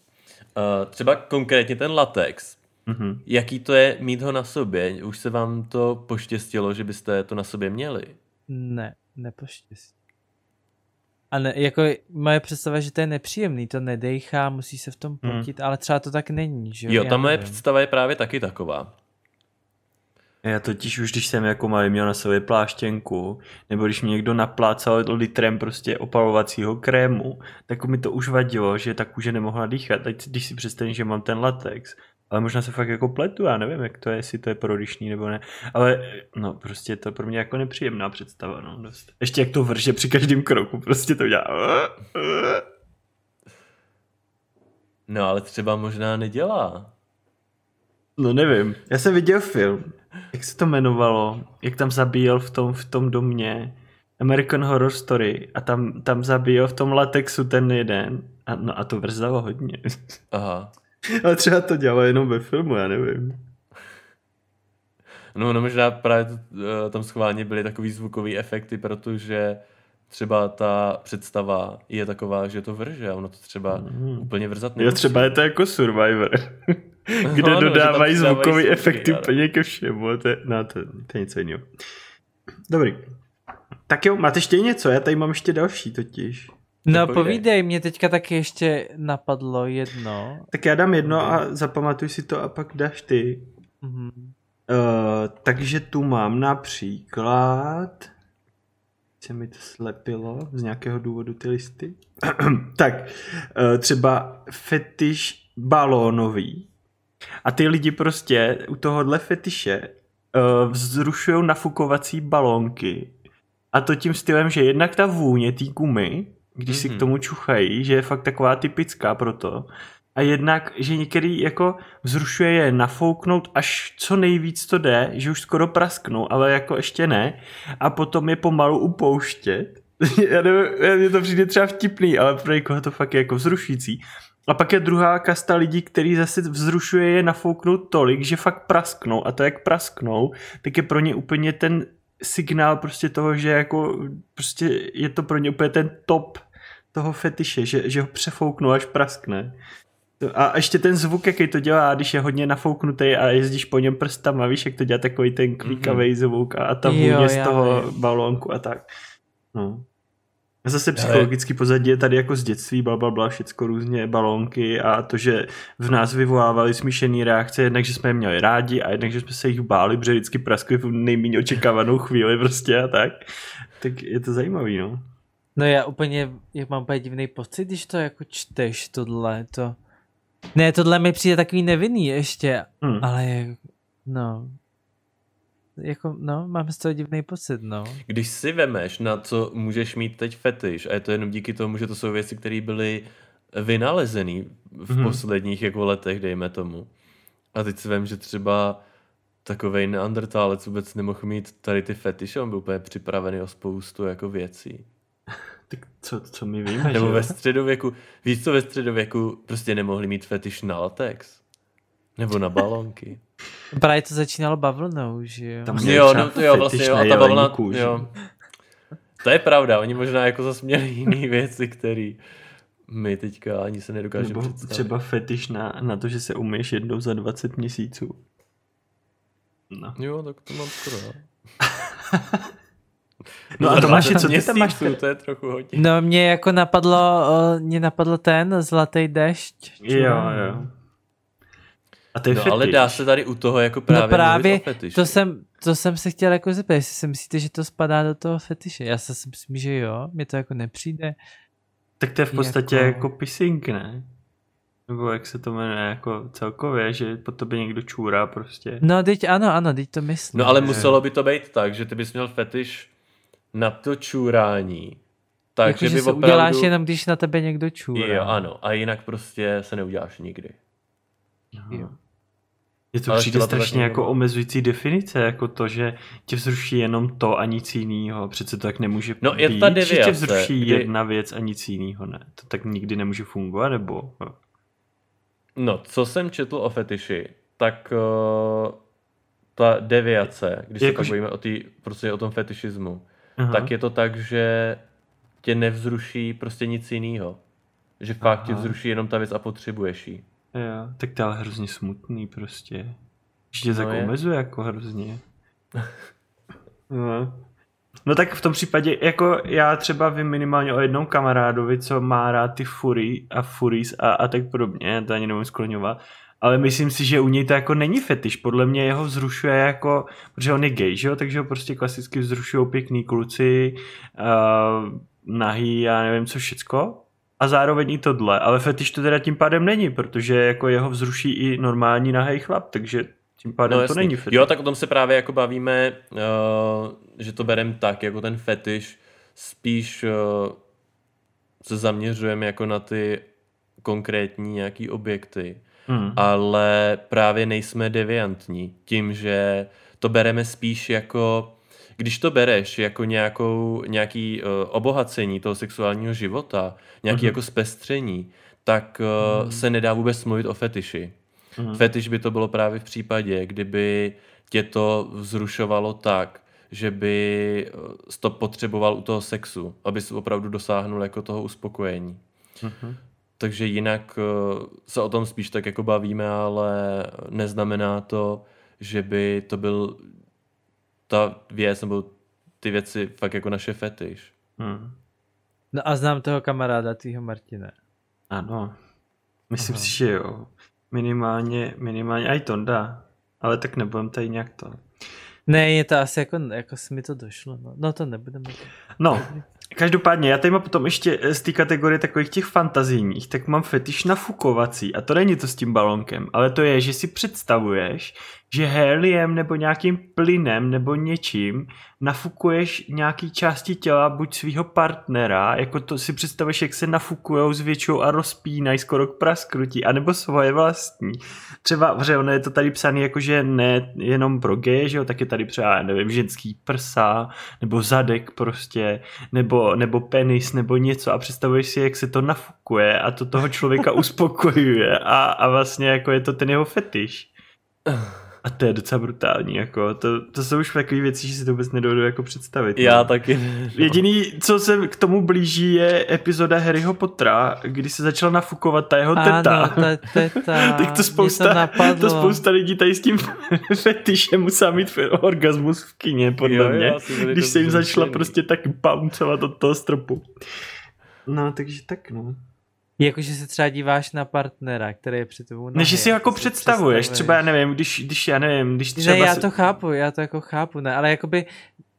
třeba konkrétně ten latex, mm-hmm. jaký to je mít ho na sobě? Už se vám to poštěstilo, že byste to na sobě měli? Ne, nepoštěstí. A ne, jako moje představa, že to je nepříjemný, to nedejchá, musí se v tom hmm. potit, hmm. ale třeba to tak není, že jo? ta moje představa je právě taky taková. Já totiž už, když jsem jako malý měl na sobě pláštěnku, nebo když mě někdo naplácal litrem prostě opalovacího krému, tak mi to už vadilo, že ta kůže nemohla dýchat. Teď když si představím, že mám ten latex, ale možná se fakt jako pletu, já nevím, jak to je, jestli to je prodyšný nebo ne. Ale no prostě to pro mě jako nepříjemná představa, no dost. Ještě jak to vrže při každém kroku, prostě to dělá. No ale třeba možná nedělá. No nevím. Já jsem viděl film, jak se to jmenovalo, jak tam zabíjel v tom, v tom domě American Horror Story a tam, tam zabíjel v tom latexu ten jeden a, no a to vrzalo hodně. Aha. Ale třeba to dělá jenom ve filmu, já nevím. No, no možná právě to, eh, tam schválně byly takový zvukový efekty, protože třeba ta představa je taková, že to vrže a ono to třeba mm. úplně vrzat nemusí. Jo, třeba je to jako Survivor, kde no, dodávají no, zvukový efekty úplně ke všemu. To je, no, to, to je něco jiného. Dobrý. Tak jo, máte ještě něco? Já tady mám ještě další totiž. No povídej. mě teďka taky ještě napadlo jedno. Tak já dám jedno a zapamatuj si to a pak dáš ty. Mm-hmm. Uh, takže tu mám například se mi to slepilo z nějakého důvodu ty listy. tak, uh, třeba fetiš balónový. A ty lidi prostě u tohohle fetiše uh, vzrušují nafukovací balónky. A to tím stylem, že jednak ta vůně té gumy když mm-hmm. si k mhm. tomu čuchají, že je fakt taková typická pro to. A jednak, že některý jako vzrušuje je nafouknout až co nejvíc to jde, že už skoro prasknou, ale jako ještě ne. A potom je pomalu upouštět. Já nevím, mně to přijde třeba vtipný, ale pro někoho to fakt je jako vzrušící. A pak je druhá kasta lidí, který zase vzrušuje je nafouknout tolik, že fakt prasknou. A to jak prasknou, tak je pro ně úplně ten signál prostě toho, že jako prostě je to pro ně úplně ten top toho fetiše, že, že ho přefouknu až praskne. A ještě ten zvuk, jaký to dělá, když je hodně nafouknutý a jezdíš po něm prstama, víš, jak to dělá takový ten klíkavý mm-hmm. zvuk a ta vůně z toho balónku a tak. No. A zase psychologický pozadí je tady jako z dětství, bla, bla, bla, všecko různě, balónky a to, že v nás vyvolávali smíšený reakce, jednak, že jsme je měli rádi a jednak, že jsme se jich báli, protože vždycky praskli v nejméně očekávanou chvíli prostě a tak. Tak je to zajímavý, no. No já úplně, jak mám úplně divný pocit, když to jako čteš tohle, to... Ne, tohle mi přijde takový nevinný ještě, hmm. ale no, jako, no, mám z toho divný pocit, no. Když si vemeš, na co můžeš mít teď fetiš, a je to jenom díky tomu, že to jsou věci, které byly vynalezený v hmm. posledních jako letech, dejme tomu. A teď si vem, že třeba takovej neandertálec vůbec nemohl mít tady ty fetiše, on byl úplně připravený o spoustu jako věcí. Tak co, co my víme, Nebo že? ve středověku, víš co ve středověku prostě nemohli mít fetiš na latex? Nebo na balonky? Právě to začínalo bavlnou, že jo? Tam jo, no, to jo, vlastně jo, a ta bavlna, jo. To je pravda, oni možná jako zase měli jiné věci, které my teďka ani se nedokážeme Nebo představit. třeba fetiš na, na to, že se umíš jednou za 20 měsíců. No. Jo, tak to mám skoro. No a Tomáši, co ty tam máš? To je trochu hodně. No mě jako napadlo, mě napadlo ten zlatý dešť. Jo, jo. A to je no, fetiš. ale dá se tady u toho jako právě, no právě fetiš. To jsem, to jsem se chtěl jako zeptat, jestli si myslíte, že to spadá do toho fetiše. Já si myslím, že jo, mě to jako nepřijde. Tak to je v podstatě jako, jako pissing, ne? Nebo jak se to jmenuje jako celkově, že po tobě někdo čůrá prostě. No, teď ano, ano, teď to myslím. No ale muselo by to být tak, že ty bys měl fetiš na to čůrání. Takže jako, by opravdu... uděláš jenom, když na tebe někdo čůrá. Jo, ano. A jinak prostě se neuděláš nikdy. Jo. Je to Ale přijde strašně jako omezující definice, jako to, že tě vzruší jenom to a nic jiného. Přece to tak nemůže no, být, je ta deviace, že tě vzruší kdy... jedna věc a nic jiného ne. To tak nikdy nemůže fungovat, nebo... No, co jsem četl o fetiši, tak uh, ta deviace, když jako se bojíme o, tý, prostě o tom fetišismu, Aha. tak je to tak, že tě nevzruší prostě nic jiného. Že fakt Aha. tě vzruší jenom ta věc a potřebuješ ji. Jo, tak to je ale hrozně smutný prostě. Že tě no tak omezuje jako hrozně. no. no tak v tom případě, jako já třeba vím minimálně o jednom kamarádovi, co má rád ty Fury a Furies a, a tak podobně, to ani nemůžu skloňovat, ale myslím si, že u něj to jako není fetiš, podle mě jeho vzrušuje jako, protože on je gay, že jo, takže ho prostě klasicky vzrušují pěkný kluci, uh, nahý, já nevím co všecko, a zároveň i tohle, ale fetiš to teda tím pádem není, protože jako jeho vzruší i normální nahý chlap, takže tím pádem no, to není fetiš. Jo, tak o tom se právě jako bavíme, uh, že to berem tak, jako ten fetiš, spíš uh, se zaměřujeme jako na ty konkrétní nějaký objekty, hmm. ale právě nejsme deviantní tím, že to bereme spíš jako když to bereš jako nějakou, nějaký uh, obohacení toho sexuálního života, nějaký mm-hmm. jako zpestření, tak uh, mm-hmm. se nedá vůbec mluvit o fetiši. Mm-hmm. Fetiš by to bylo právě v případě, kdyby tě to vzrušovalo tak, že by eh, to potřeboval u toho sexu, aby si opravdu dosáhnul jako toho uspokojení. Mm-hmm. Takže jinak se o tom spíš tak jako bavíme, ale neznamená to, že by to byl ta věc nebo ty věci fakt jako naše fetiš. Hmm. No a znám toho kamaráda, tvýho Martina. Ano, myslím Aha. si, že jo. Minimálně, minimálně i Tonda, ale tak nebudem tady nějak to. Ne, je to asi jako, jako mi to došlo, no, no to nebudeme. No, Každopádně, já tady mám potom ještě eh, z té kategorie takových těch fantazijních, tak mám fetiš nafukovací a to není to s tím balonkem, ale to je, že si představuješ, že heliem nebo nějakým plynem nebo něčím nafukuješ nějaký části těla buď svého partnera, jako to si představuješ, jak se nafukujou, zvětšují a rozpínají skoro k praskrutí, anebo svoje vlastní. Třeba, že ono je to tady psané jako, že ne jenom pro geje, že jo, tak je tady třeba, nevím, ženský prsa, nebo zadek prostě, nebo, nebo penis, nebo něco a představuješ si, jak se to nafukuje a to toho člověka uspokojuje a, a vlastně jako je to ten jeho fetiš. A to je docela brutální, jako, to, to jsou už takové věci, že si to vůbec nedovedu jako představit. Já no. taky ne. Jediný, co se k tomu blíží, je epizoda Harryho Pottera, kdy se začala nafukovat ta jeho teta. Ano, ta teta. tak to spousta, to, to spousta lidí tady s tím fetišem musela mít orgasmus v kině, podle jo, mě, když se jim začala prostě tak bouncovat od toho stropu. No, takže tak no. Jakože se třeba díváš na partnera, který je při tebou Než si jako představuješ, představuješ, třeba já nevím, když, když já nevím, když třeba... Ne, já to chápu, já to jako chápu, ne, ale jakoby,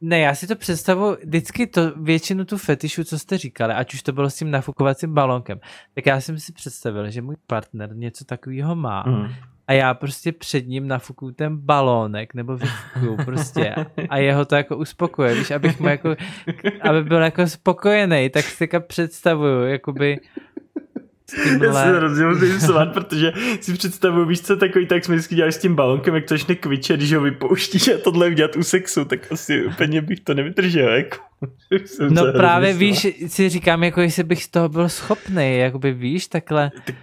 ne, já si to představuji, vždycky to, většinu tu fetišu, co jste říkali, ať už to bylo s tím nafukovacím balonkem, tak já jsem si představil, že můj partner něco takového má mm. a já prostě před ním nafukuju ten balónek, nebo vyfukuju prostě a jeho to jako uspokuje, víš, abych mu jako, aby byl jako spokojený, tak si jako představuju, jakoby já se hrozně musím smát, protože si představuji, víš co, takový tak jsme vždycky dělali s tím balonkem, jak to začne kvičet, když ho vypouštíš a tohle udělat u sexu, tak asi úplně bych to nevydržel, jako. no právě víš, si říkám, jako jestli bych z toho byl schopný, jakoby víš, takhle tak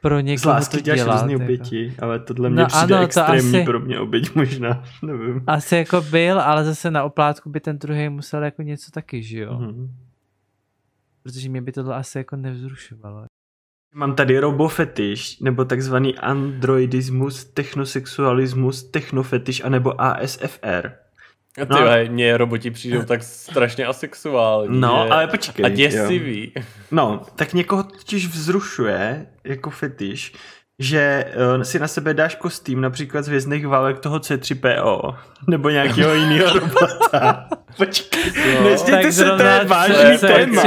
pro někoho to dělat. děláš různý jako. oběti, ale tohle mě no, přijde ano, extrémní asi, pro mě oběť možná, nevím. Asi jako byl, ale zase na oplátku by ten druhý musel jako něco taky, že jo? Mm-hmm. Protože mě by tohle asi jako nevzrušovalo. Mám tady robofetiš, nebo takzvaný androidismus, technosexualismus, technofetiš, anebo ASFR. A ty no. mě roboti přijdou tak strašně asexuální. No, ale počkej. A děsivý. Jo. No, tak někoho totiž vzrušuje jako fetiš, že uh, si na sebe dáš kostým například z hvězdných válek toho C3PO nebo nějakého jiného robota. Počkej, no, se, to je vážný téma.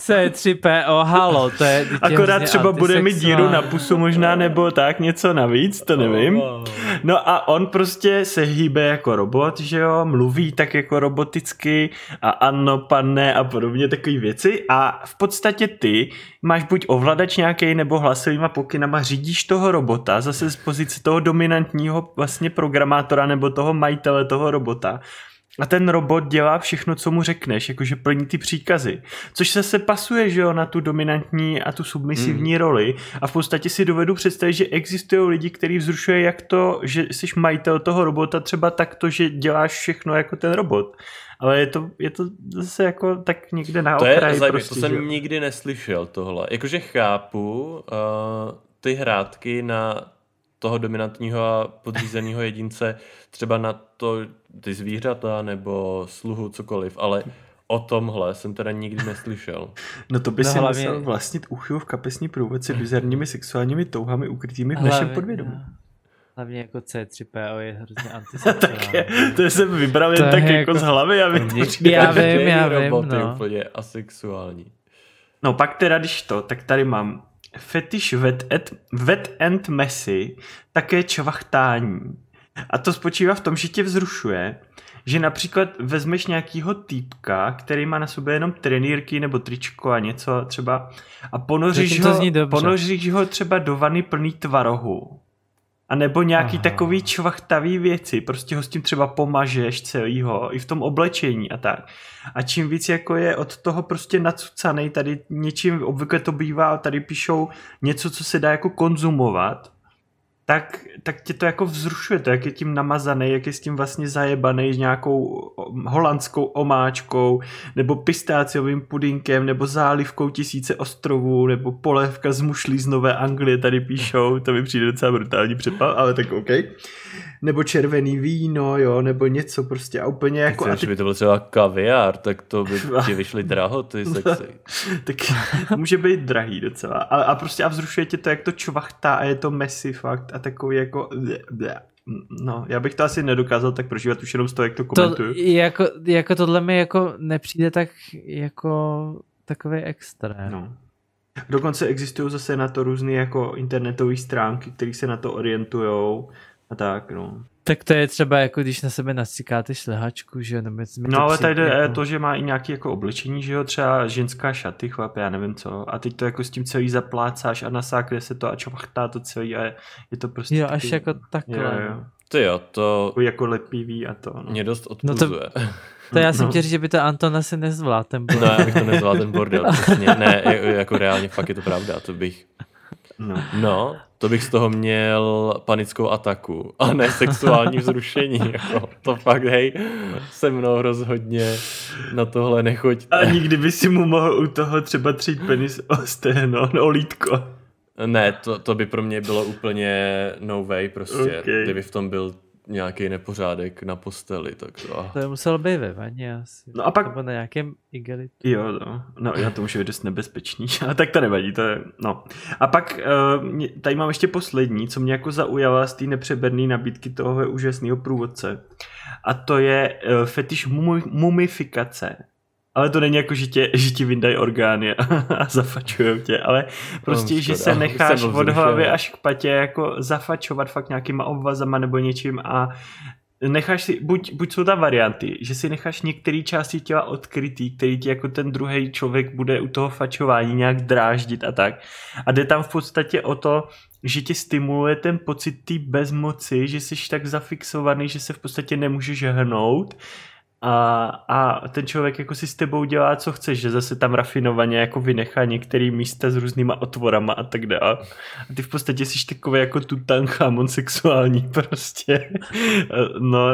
C3PO, halo, to je... Akorát třeba bude mít díru na pusu možná, nebo tak, něco navíc, to nevím. No a on prostě se hýbe jako robot, že jo, mluví tak jako roboticky a ano, pane a podobně takové věci a v podstatě ty máš buď ovladač nějaký nebo hlasovýma pokynama řídíš toho robota zase z pozice toho dominantního vlastně programátora nebo toho majitele toho robota a ten robot dělá všechno, co mu řekneš, jakože plní ty příkazy. Což se se pasuje, že jo, na tu dominantní a tu submisivní mm. roli a v podstatě si dovedu představit, že existují lidi, kteří vzrušuje jak to, že jsi majitel toho robota, třeba takto, že děláš všechno jako ten robot. Ale je to, je to zase jako tak někde na to okraji. Je zajímavé, prostě, to jsem že? nikdy neslyšel tohle. Jakože chápu uh, ty hrátky na toho dominantního a podřízeného jedince, třeba na to ty zvířata nebo sluhu, cokoliv, ale o tomhle jsem teda nikdy neslyšel. No to by no, si hlavně... musel vlastnit uchyl v kapesní průvodci bizarními sexuálními touhami ukrytými v hlavně, našem podvědomí. No. Hlavně jako C3PO je hrozně antisexuální. je, to jsem vybral jen tak jako, jako z hlavy, aby to Já vím, já vím, no. úplně asexuální. No pak teda, když to, tak tady mám fetiš wet, et, wet and messy, také čvachtání. A to spočívá v tom, že tě vzrušuje, že například vezmeš nějakýho týpka, který má na sobě jenom trenýrky nebo tričko a něco třeba a ponoříš, ho, ponoříš ho třeba do vany plný tvarohu a nebo nějaký Aha. takový čvachtavý věci, prostě ho s tím třeba pomažeš celýho, i v tom oblečení a tak. A čím víc jako je od toho prostě nacucaný, tady něčím, obvykle to bývá, tady píšou něco, co se dá jako konzumovat, tak, tak tě to jako vzrušuje, to jak je tím namazaný, jak je s tím vlastně zajebaný nějakou holandskou omáčkou, nebo pistáciovým pudinkem, nebo zálivkou tisíce ostrovů, nebo polévka z mušlí z Nové Anglie, tady píšou, to mi přijde docela brutální přepal, ale tak OK nebo červený víno, jo, nebo něco prostě a úplně jako... Chceš, a ty... by to byl třeba kaviár, tak to by ti vyšly drahoty sexy. tak může být drahý docela. A, a prostě a vzrušuje tě to, jak to čvachtá a je to messy fakt a takový jako... No, já bych to asi nedokázal tak prožívat už jenom z toho, jak to komentuju. To, jako, jako tohle mi jako nepřijde tak jako takový extrém. No. Dokonce existují zase na to různé jako internetové stránky, které se na to orientujou a tak, no. Tak to je třeba jako když na sebe nastříkáte šlehačku, že nebo No ale tady jde jako... to, že má i nějaké jako oblečení, že jo, třeba ženská šaty, chlap, já nevím co. A teď to jako s tím celý zaplácáš a nasákne se to a čvachtá to celý a je, je to prostě... Jo, až jako takhle. Jo, jo. To jo, to... Jako lepivý a to. No. Mě dost odpuzuje. No to... To já jsem no. chtěl říct, že by to Anton asi nezvládl ten bordel. No, já bych to nezvládl ten bordel, přesně. Ne, jako reálně fakt je to pravda, to bych... No. no, to bych z toho měl panickou ataku a ne sexuální vzrušení. Jako, to fakt, hej, se mnou rozhodně na tohle nechoď. A nikdy by si mu mohl u toho třeba třít penis o stehno, o lítko. Ne, to, to by pro mě bylo úplně no way prostě, okay. kdyby v tom byl nějaký nepořádek na posteli, tak to... To je musel být ve vaně asi. No a pak... Nebo na nějakém igelitu. Jo, no. no já to může být dost nebezpečný, ale tak to nevadí, to je, no. A pak uh, tady mám ještě poslední, co mě jako zaujala z té nepřeberné nabídky toho úžasného průvodce. A to je uh, fetiš mumifikace ale to není jako, že, tě, že ti vyndají orgány a, zafačují tě, ale prostě, no, že se necháš od hlavy až k patě jako zafačovat fakt nějakýma obvazama nebo něčím a necháš si, buď, buď jsou tam varianty, že si necháš některé části těla odkrytý, který ti jako ten druhý člověk bude u toho fačování nějak dráždit a tak. A jde tam v podstatě o to, že ti stimuluje ten pocit té bezmoci, že jsi tak zafixovaný, že se v podstatě nemůžeš hnout a, a ten člověk jako si s tebou dělá, co chceš, že zase tam rafinovaně jako vynechá některé místa s různýma otvorama a tak dále. A ty v podstatě jsi takový jako Tutankhamon sexuální prostě. No,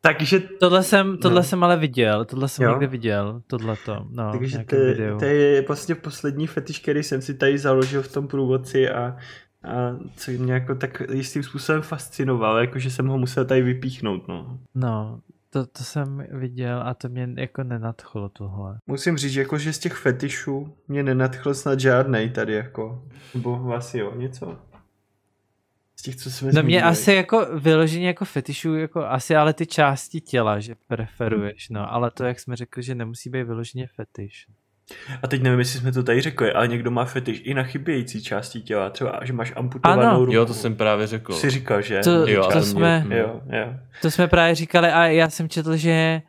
takže... Tohle jsem, tohle no. jsem ale viděl, tohle jsem jo. někde viděl, tohle to, no, Takže to, to je vlastně poslední fetiš, který jsem si tady založil v tom průvodci a, a co mě jako tak jistým způsobem fascinoval, jakože jsem ho musel tady vypíchnout, no. No, to, to jsem viděl a to mě jako nenadchlo tohle. Musím říct, jako, že z těch fetišů mě nenadchl snad žádnej tady jako. Nebo vás jo, něco? Z těch, co jsme No mě asi jako vyloženě jako fetišů, jako asi ale ty části těla, že preferuješ, no, ale to, jak jsme řekli, že nemusí být vyloženě fetiš. A teď nevím, jestli jsme to tady řekli, ale někdo má fetiš i na chybějící části těla, třeba, že máš amputovanou ano. ruku. Jo, to jsem právě řekl. Jsi říkal, že? To, jo, to, jsme, mě... jo, jo. to jsme právě říkali a já jsem četl, že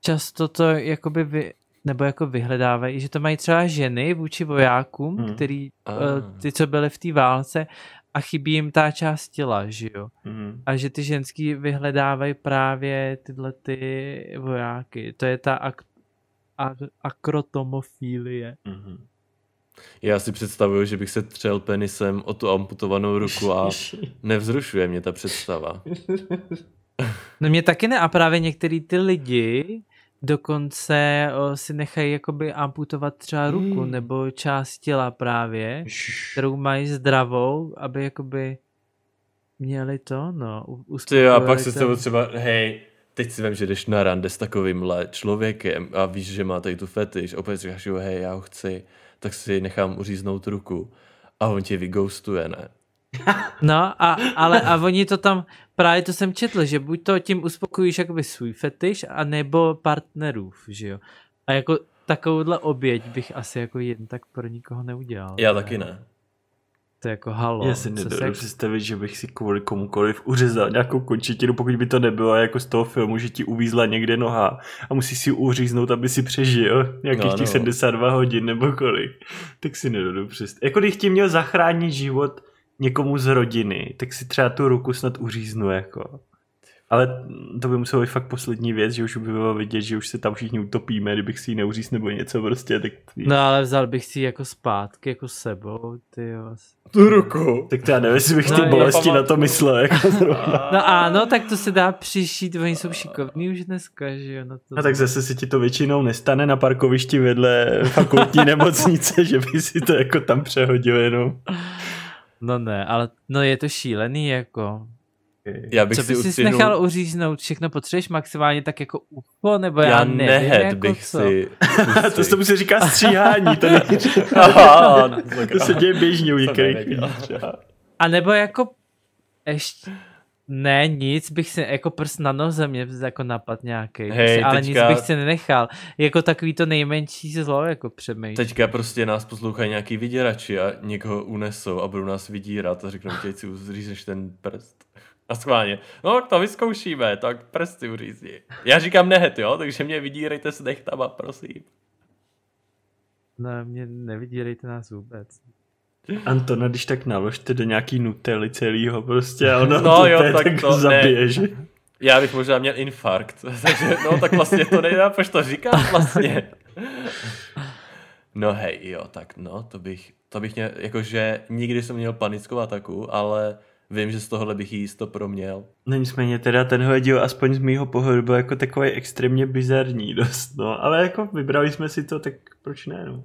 často to jakoby vy, nebo jako vyhledávají, že to mají třeba ženy vůči vojákům, hmm. který, uh, ty, co byly v té válce a chybí jim ta část těla, že jo. Mm. A že ty ženský vyhledávají právě tyhle ty vojáky. To je ta ak- ak- akrotomofílie. Mm-hmm. Já si představuju, že bych se třel penisem o tu amputovanou ruku a nevzrušuje mě ta představa. No mě taky ne a právě některý ty lidi dokonce o, si nechají jakoby amputovat třeba ruku hmm. nebo část těla právě, kterou mají zdravou, aby jakoby měli to, no. Ty a pak se ten... třeba, hej, teď si vím, že jdeš na rande s takovýmhle člověkem a víš, že má tady tu fetiš, opět říkáš, jo, hej, já ho chci, tak si nechám uříznout ruku a on tě vyghostuje, ne? No, a, ale a oni to tam, právě to jsem četl, že buď to tím uspokojíš jakoby svůj fetiš, anebo partnerův, že jo. A jako takovouhle oběť bych asi jako jen tak pro nikoho neudělal. Já taky ne. To je jako halo. Já si nedovedu jak... představit, že bych si kvůli komukoliv uřezal nějakou končetinu, pokud by to nebylo jako z toho filmu, že ti uvízla někde noha a musí si uříznout, aby si přežil nějakých no, těch no. 72 hodin nebo kolik. Tak si nedovedu představit. Jako když ti měl zachránit život někomu z rodiny, tak si třeba tu ruku snad uříznu, jako. Ale to by muselo být fakt poslední věc, že už by bylo vidět, že už se tam všichni utopíme, kdybych si ji neuříz nebo něco prostě. Tak... No ale vzal bych si ji jako zpátky, jako sebou, ty jo. Tu ruku. Tak to já nevím, jestli bych no, ty bolesti na to myslel. Jako no ano, tak to se dá přišít, oni jsou šikovní už dneska, že jo. Na to a tak zase se ti to většinou nestane na parkovišti vedle fakultní nemocnice, že by si to jako tam přehodil jenom. No ne, ale no je to šílený jako. Já bych Co si bys ustřihnul... nechal uříznout? Všechno potřebuješ maximálně tak jako ucho, nebo já, já nevím, nehed jako bych co? si... to se musí říká stříhání, to, ne... Aha, no, to se děje běžně u některých A nebo jako ještě ne, nic bych si, jako prst na noze mě jako napad nějaký, hey, ale teďka, nic bych si nenechal. Jako takový to nejmenší zlo, jako přemýšlím. Teďka prostě nás poslouchají nějaký vyděrači a někoho unesou a budou nás vydírat a řeknou, že si uřízneš ten prst. A schválně, no to vyzkoušíme, tak prsty uřízni. Já říkám nehet, jo, takže mě vydírejte s nechtama, prosím. Ne, mě nevydírejte nás vůbec. Antona, když tak naložte do nějaký nutely celýho prostě a ono no, to jo, tak, tak to zabije, že? Já bych možná měl infarkt, takže no tak vlastně to nejde, proč to říkám vlastně. No hej, jo, tak no, to bych, to bych měl, jakože nikdy jsem měl panickou ataku, ale vím, že z tohohle bych jisto proměl. No nicméně teda tenhle díl aspoň z mýho pohledu byl jako takový extrémně bizarní dost, no, ale jako vybrali jsme si to, tak proč ne, no.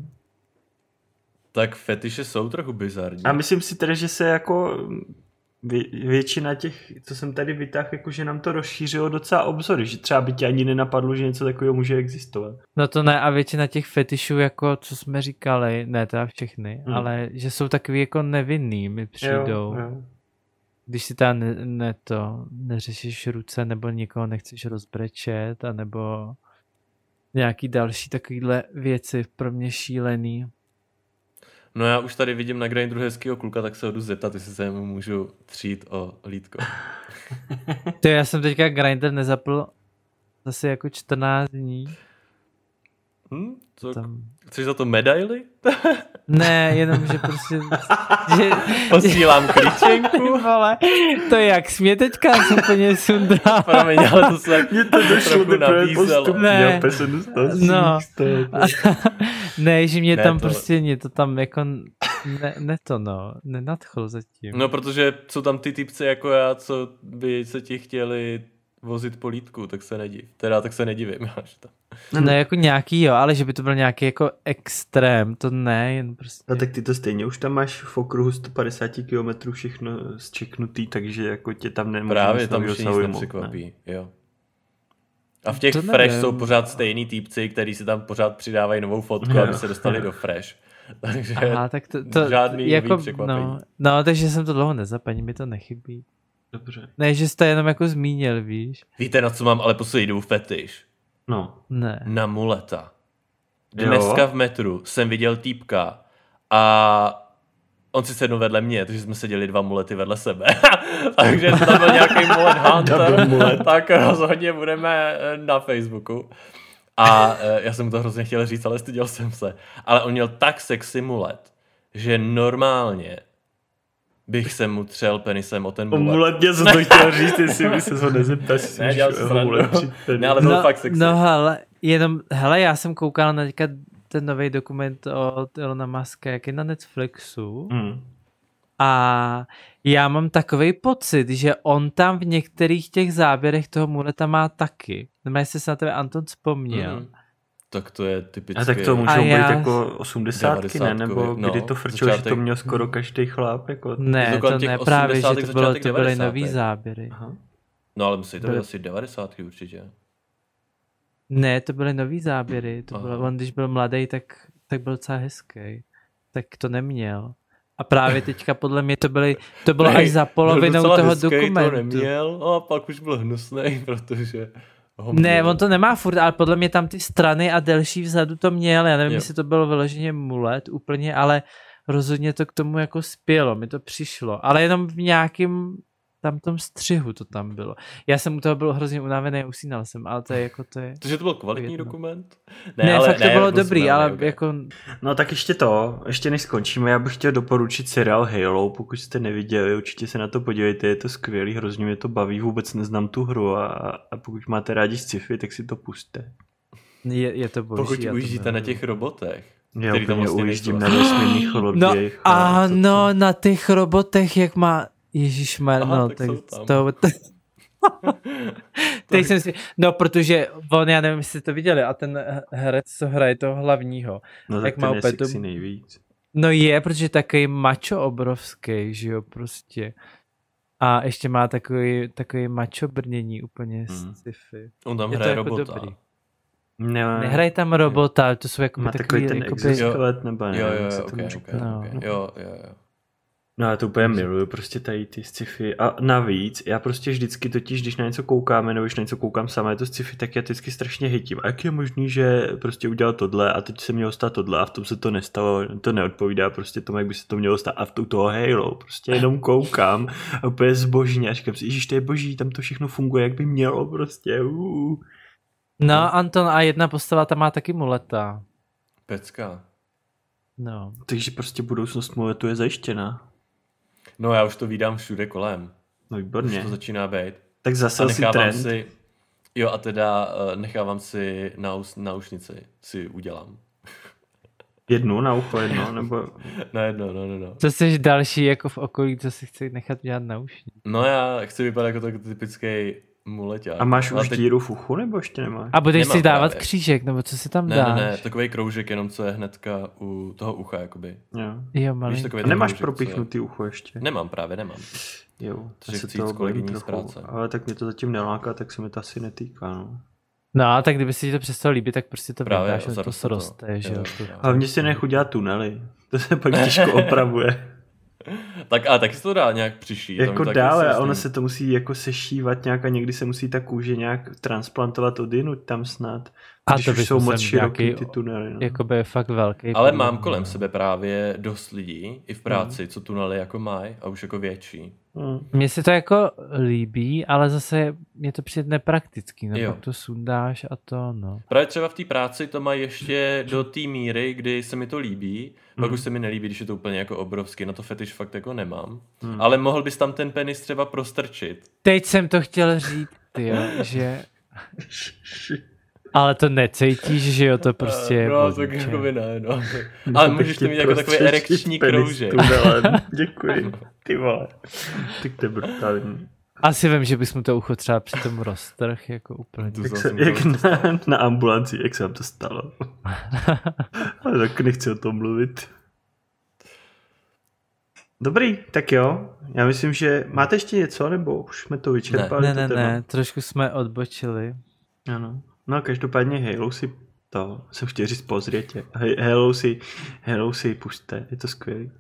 Tak fetiše jsou trochu bizarní. A myslím si teda, že se jako vě, většina těch, co jsem tady vytáhl, jako že nám to rozšířilo docela obzory, že třeba by tě ani nenapadlo, že něco takového může existovat. No to ne a většina těch fetišů, jako co jsme říkali, ne teda všechny, hmm. ale že jsou takový jako nevinný, mi přijdou. Jo, jo. Když si tam ne, ne to, neřešíš ruce nebo někoho nechceš rozbrečet, anebo nějaký další takovýhle věci pro mě šílený. No já už tady vidím na Grindru hezkýho kluka, tak se ho jdu zeptat, jestli se mu můžu třít o lítko. to já jsem teďka Grindr nezapl zase jako 14 dní. Hm? Co, tam... Chceš za to medaily? ne, jenom, že prostě... Že, Posílám klíčenku. Vole, to je jak smě teďka jsem úplně sundal. Promiň, ale to se Mně to došlo nabízelo. Ne, no. ne, že mě ne, tam to... prostě, mě to tam jako ne, ne to no, nenadchlo zatím. No, protože jsou tam ty typce jako já, co by se ti chtěli vozit polítku, tak se nediv. Teda tak se nedivím. Až to. No, ne, jako nějaký jo, ale že by to byl nějaký jako extrém, to ne, jen prostě. No tak ty to stejně už tam máš v okruhu 150 km všechno zčeknutý, takže jako tě tam nemůže Právě tam už nic nepřekvapí, ne. jo. A v těch to fresh nevím. jsou pořád stejný týpci, kteří si tam pořád přidávají novou fotku, no. aby se dostali do fresh. Takže Aha, tak to, to žádný jako, překvapení. No, no, takže jsem to dlouho nezapadl, mi to nechybí. Dobře. Ne, že jste jenom jako zmínil, víš. Víte, na co mám ale poslední dobu fetiš? No. Ne. Na muleta. Dneska jo? v metru jsem viděl týpka a on si sednul vedle mě, takže jsme seděli dva mulety vedle sebe. takže to tam byl nějaký mulet hunter, tak rozhodně budeme eh, na Facebooku. A eh, já jsem mu to hrozně chtěl říct, ale styděl jsem se. Ale on měl tak sexy mulet, že normálně bych se mu třel penisem o ten mulet. mulet mě to chtěl říct, jestli by se ho nezeptal, jestli ne, dělal Ne, ale byl no, fakt sexy. No hele, jenom, hele, já jsem koukal na teďka ten nový dokument od Elona Muska, jak je na Netflixu. Mm. A já mám takový pocit, že on tam v některých těch záběrech toho muleta má taky. Nebo jestli se na tebe Anton vzpomněl. Mm. Tak to je typické. A tak to můžou být já... jako 80 ne? Nebo no, kdy to frčilo, začátek... že to měl skoro každý chlap? Jako... Ne, to ne, právě, že to, bylo, to byly nový záběry. Aha. No ale musí to být asi 90 určitě. Ne, to byly nový záběry. To bylo, on když byl mladý, tak, tak byl docela hezký. Tak to neměl. A právě teďka podle mě to byly, to bylo až za polovinou toho hezký, dokumentu. To neměl, a pak už byl hnusný, protože ho Ne, on to nemá furt, ale podle mě tam ty strany a delší vzadu to měl. Já nevím, jo. jestli to bylo vyloženě mulet úplně, ale rozhodně to k tomu jako spělo, mi to přišlo. Ale jenom v nějakým tam tom střihu to tam bylo. Já jsem u toho byl hrozně unavený, usínal jsem, ale to je jako to je... Takže to byl kvalitní jedno. dokument? Ne, ne ale, fakt ne, to bylo jako dobrý, jsme, ale okay. jako... No tak ještě to, ještě než skončíme, já bych chtěl doporučit seriál Halo, pokud jste neviděli, určitě se na to podívejte, je to skvělý, hrozně mě to baví, vůbec neznám tu hru a, a pokud máte rádi sci-fi, tak si to puste. Je, je to boží. Pokud ujíždíte na těch robotech. Já úplně vlastně ujíždím na vesmírných lodích. No, a no, na těch robotech, jak má Ježíš no, tak, tak to, to, Teď jsem si, no protože on, já nevím, jestli to viděli, a ten herec, co hraje toho hlavního. No tak má ten je nejvíc. No je, protože takový mačo obrovský, že jo, prostě. A ještě má takový, takový mačo brnění úplně hmm. sci-fi. On tam je hraje jako robota. Dobrý. No, Nehraje tam robota, to jsou jako má takový, takový ten exoskelet, nebo ne, jo, jo, jo, okay, okay, no. okay. jo, jo, jo. No já to úplně miluju, prostě tady ty sci-fi. A navíc, já prostě vždycky totiž, když na něco koukáme, nebo když na něco koukám sama, je to sci-fi, tak já vždycky strašně hitím. A jak je možný, že prostě udělal tohle a teď se mělo stát tohle a v tom se to nestalo, to neodpovídá prostě tomu, jak by se to mělo stát. A v toho Halo prostě jenom koukám a úplně zbožně a říkám si, že to je boží, tam to všechno funguje, jak by mělo prostě. Uh. No, Anton, a jedna postava tam má taky muleta. Pecka. No. Takže prostě budoucnost muletu je zajištěna. No já už to vídám všude kolem. No výborně. Už to začíná být. Tak zase si trend. Si, jo a teda uh, nechávám si naus, naušnici, si udělám. Jednu na ucho, jedno, nebo... na jedno, no, no, no. To jsi další jako v okolí, co si chce nechat dělat naušnici. No já chci vypadat jako tak typický muleťák. A máš už teď... díru v uchu, nebo ještě nemáš? A budeš Nemám si dávat právě. křížek, nebo co si tam ne, dáš? Ne, ne, takový kroužek jenom, co je hnedka u toho ucha, jakoby. Jo. jo malý. Víš, A nemáš kroužek, propichnutý je... ucho ještě? Nemám, právě nemám. Jo, Takže chci jít s kolegyní z práce. Ale tak mě to zatím neláká, tak se mi to asi netýká, no. No, a tak kdyby se ti to přestalo líbit, tak prostě to Právě, vydáš, to se roste, že jo. Hlavně si nech udělat tunely. To se pak těžko opravuje. tak a taky se to dá nějak přišít. Jako dále, a ono se to musí jako sešívat nějak a někdy se musí ta kůže nějak transplantovat odinut tam snad. A když to už jsou moc široký nějaký, ty tunely. No. Jakoby je fakt velký. Ale mám kolem sebe právě dost lidí, i v práci, hmm. co tunely jako mají a už jako větší. Mně se to jako líbí, ale zase mě to přijde nepraktický, no jo. pak to sundáš a to, no. Právě třeba v té práci to mají ještě do té míry, kdy se mi to líbí, pak hmm. už se mi nelíbí, když je to úplně jako obrovský, na to fetiš fakt jako nemám. Hmm. Ale mohl bys tam ten penis třeba prostrčit. Teď jsem to chtěl říct, tyjo, že... Ale to necítíš, že jo, to prostě je No, tak jako by ne, no. Ale můžeš to mít jako takový erekční kroužek. Děkuji, ty vole. Tak to je brutální. Asi vím, že bys mu to ucho třeba při tom roztrh, jako úplně. Jak, se, jak na, na, ambulanci, jak se vám to stalo. Ale tak nechci o tom mluvit. Dobrý, tak jo. Já myslím, že máte ještě něco, nebo už jsme to vyčerpali? Ne, ne, ne, ne, trošku jsme odbočili. Ano. No každopádně Halo si to, jsem chtěl říct pozrětě. Halo si, Halo si puste, je to skvělý.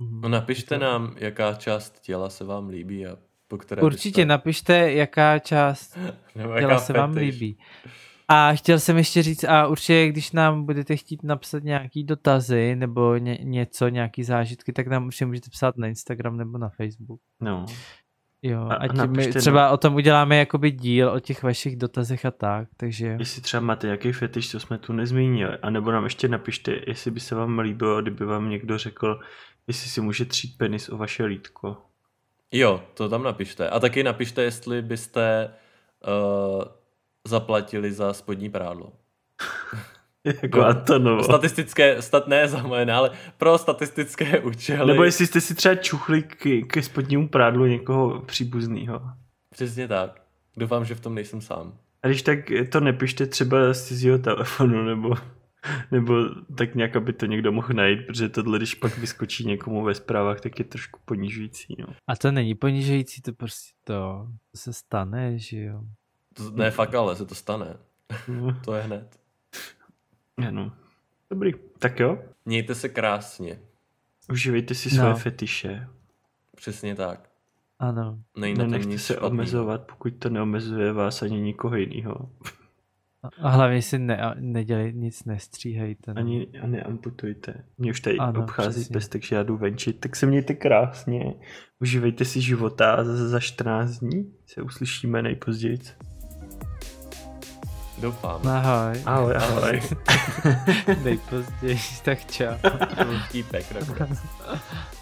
No napište nám, jaká část těla se vám líbí a po které Určitě byste... napište, jaká část Nebo jaká těla se vám líbí. A chtěl jsem ještě říct, a určitě, když nám budete chtít napsat nějaký dotazy nebo ně, něco, nějaký zážitky, tak nám určitě můžete psát na Instagram nebo na Facebook. No. Jo, a, ať my třeba na... o tom uděláme jakoby díl o těch vašich dotazech a tak, takže... Jestli třeba máte nějaký fetiš, co jsme tu nezmínili, anebo nám ještě napište, jestli by se vám líbilo, kdyby vám někdo řekl, jestli si může třít penis o vaše lítko. Jo, to tam napište. A taky napište, jestli byste uh, zaplatili za spodní prádlo. jako Antonovo. Statistické, stat, ne za moje, ale pro statistické účely. Nebo jestli jste si třeba čuchli k, ke spodnímu prádlu někoho příbuzného. Přesně tak. Doufám, že v tom nejsem sám. A když tak to nepište třeba z cizího telefonu, nebo, nebo tak nějak, aby to někdo mohl najít, protože tohle, když pak vyskočí někomu ve zprávách, tak je trošku ponižující. No. A to není ponižující, to prostě to, to se stane, že jo. To, ne, fakt ale se to stane. No. to je hned. Ano. Dobrý, tak jo. Mějte se krásně. Užívejte si své no. fetiše. Přesně tak. Ano. Nenechte se špatný. omezovat, pokud to neomezuje vás ani nikoho jiného. A hlavně si ne, nedělej, nic nestříhejte. No. Ani a neamputujte. Mě už tady ano, obchází přesně. pes, takže já jdu venčit. Tak se mějte krásně. Užívejte si života a za, za 14 dní se uslyšíme nejpozději. Doufám. Ahoj. Ahoj, ahoj. Nejpozději, tak čau. Vtípek,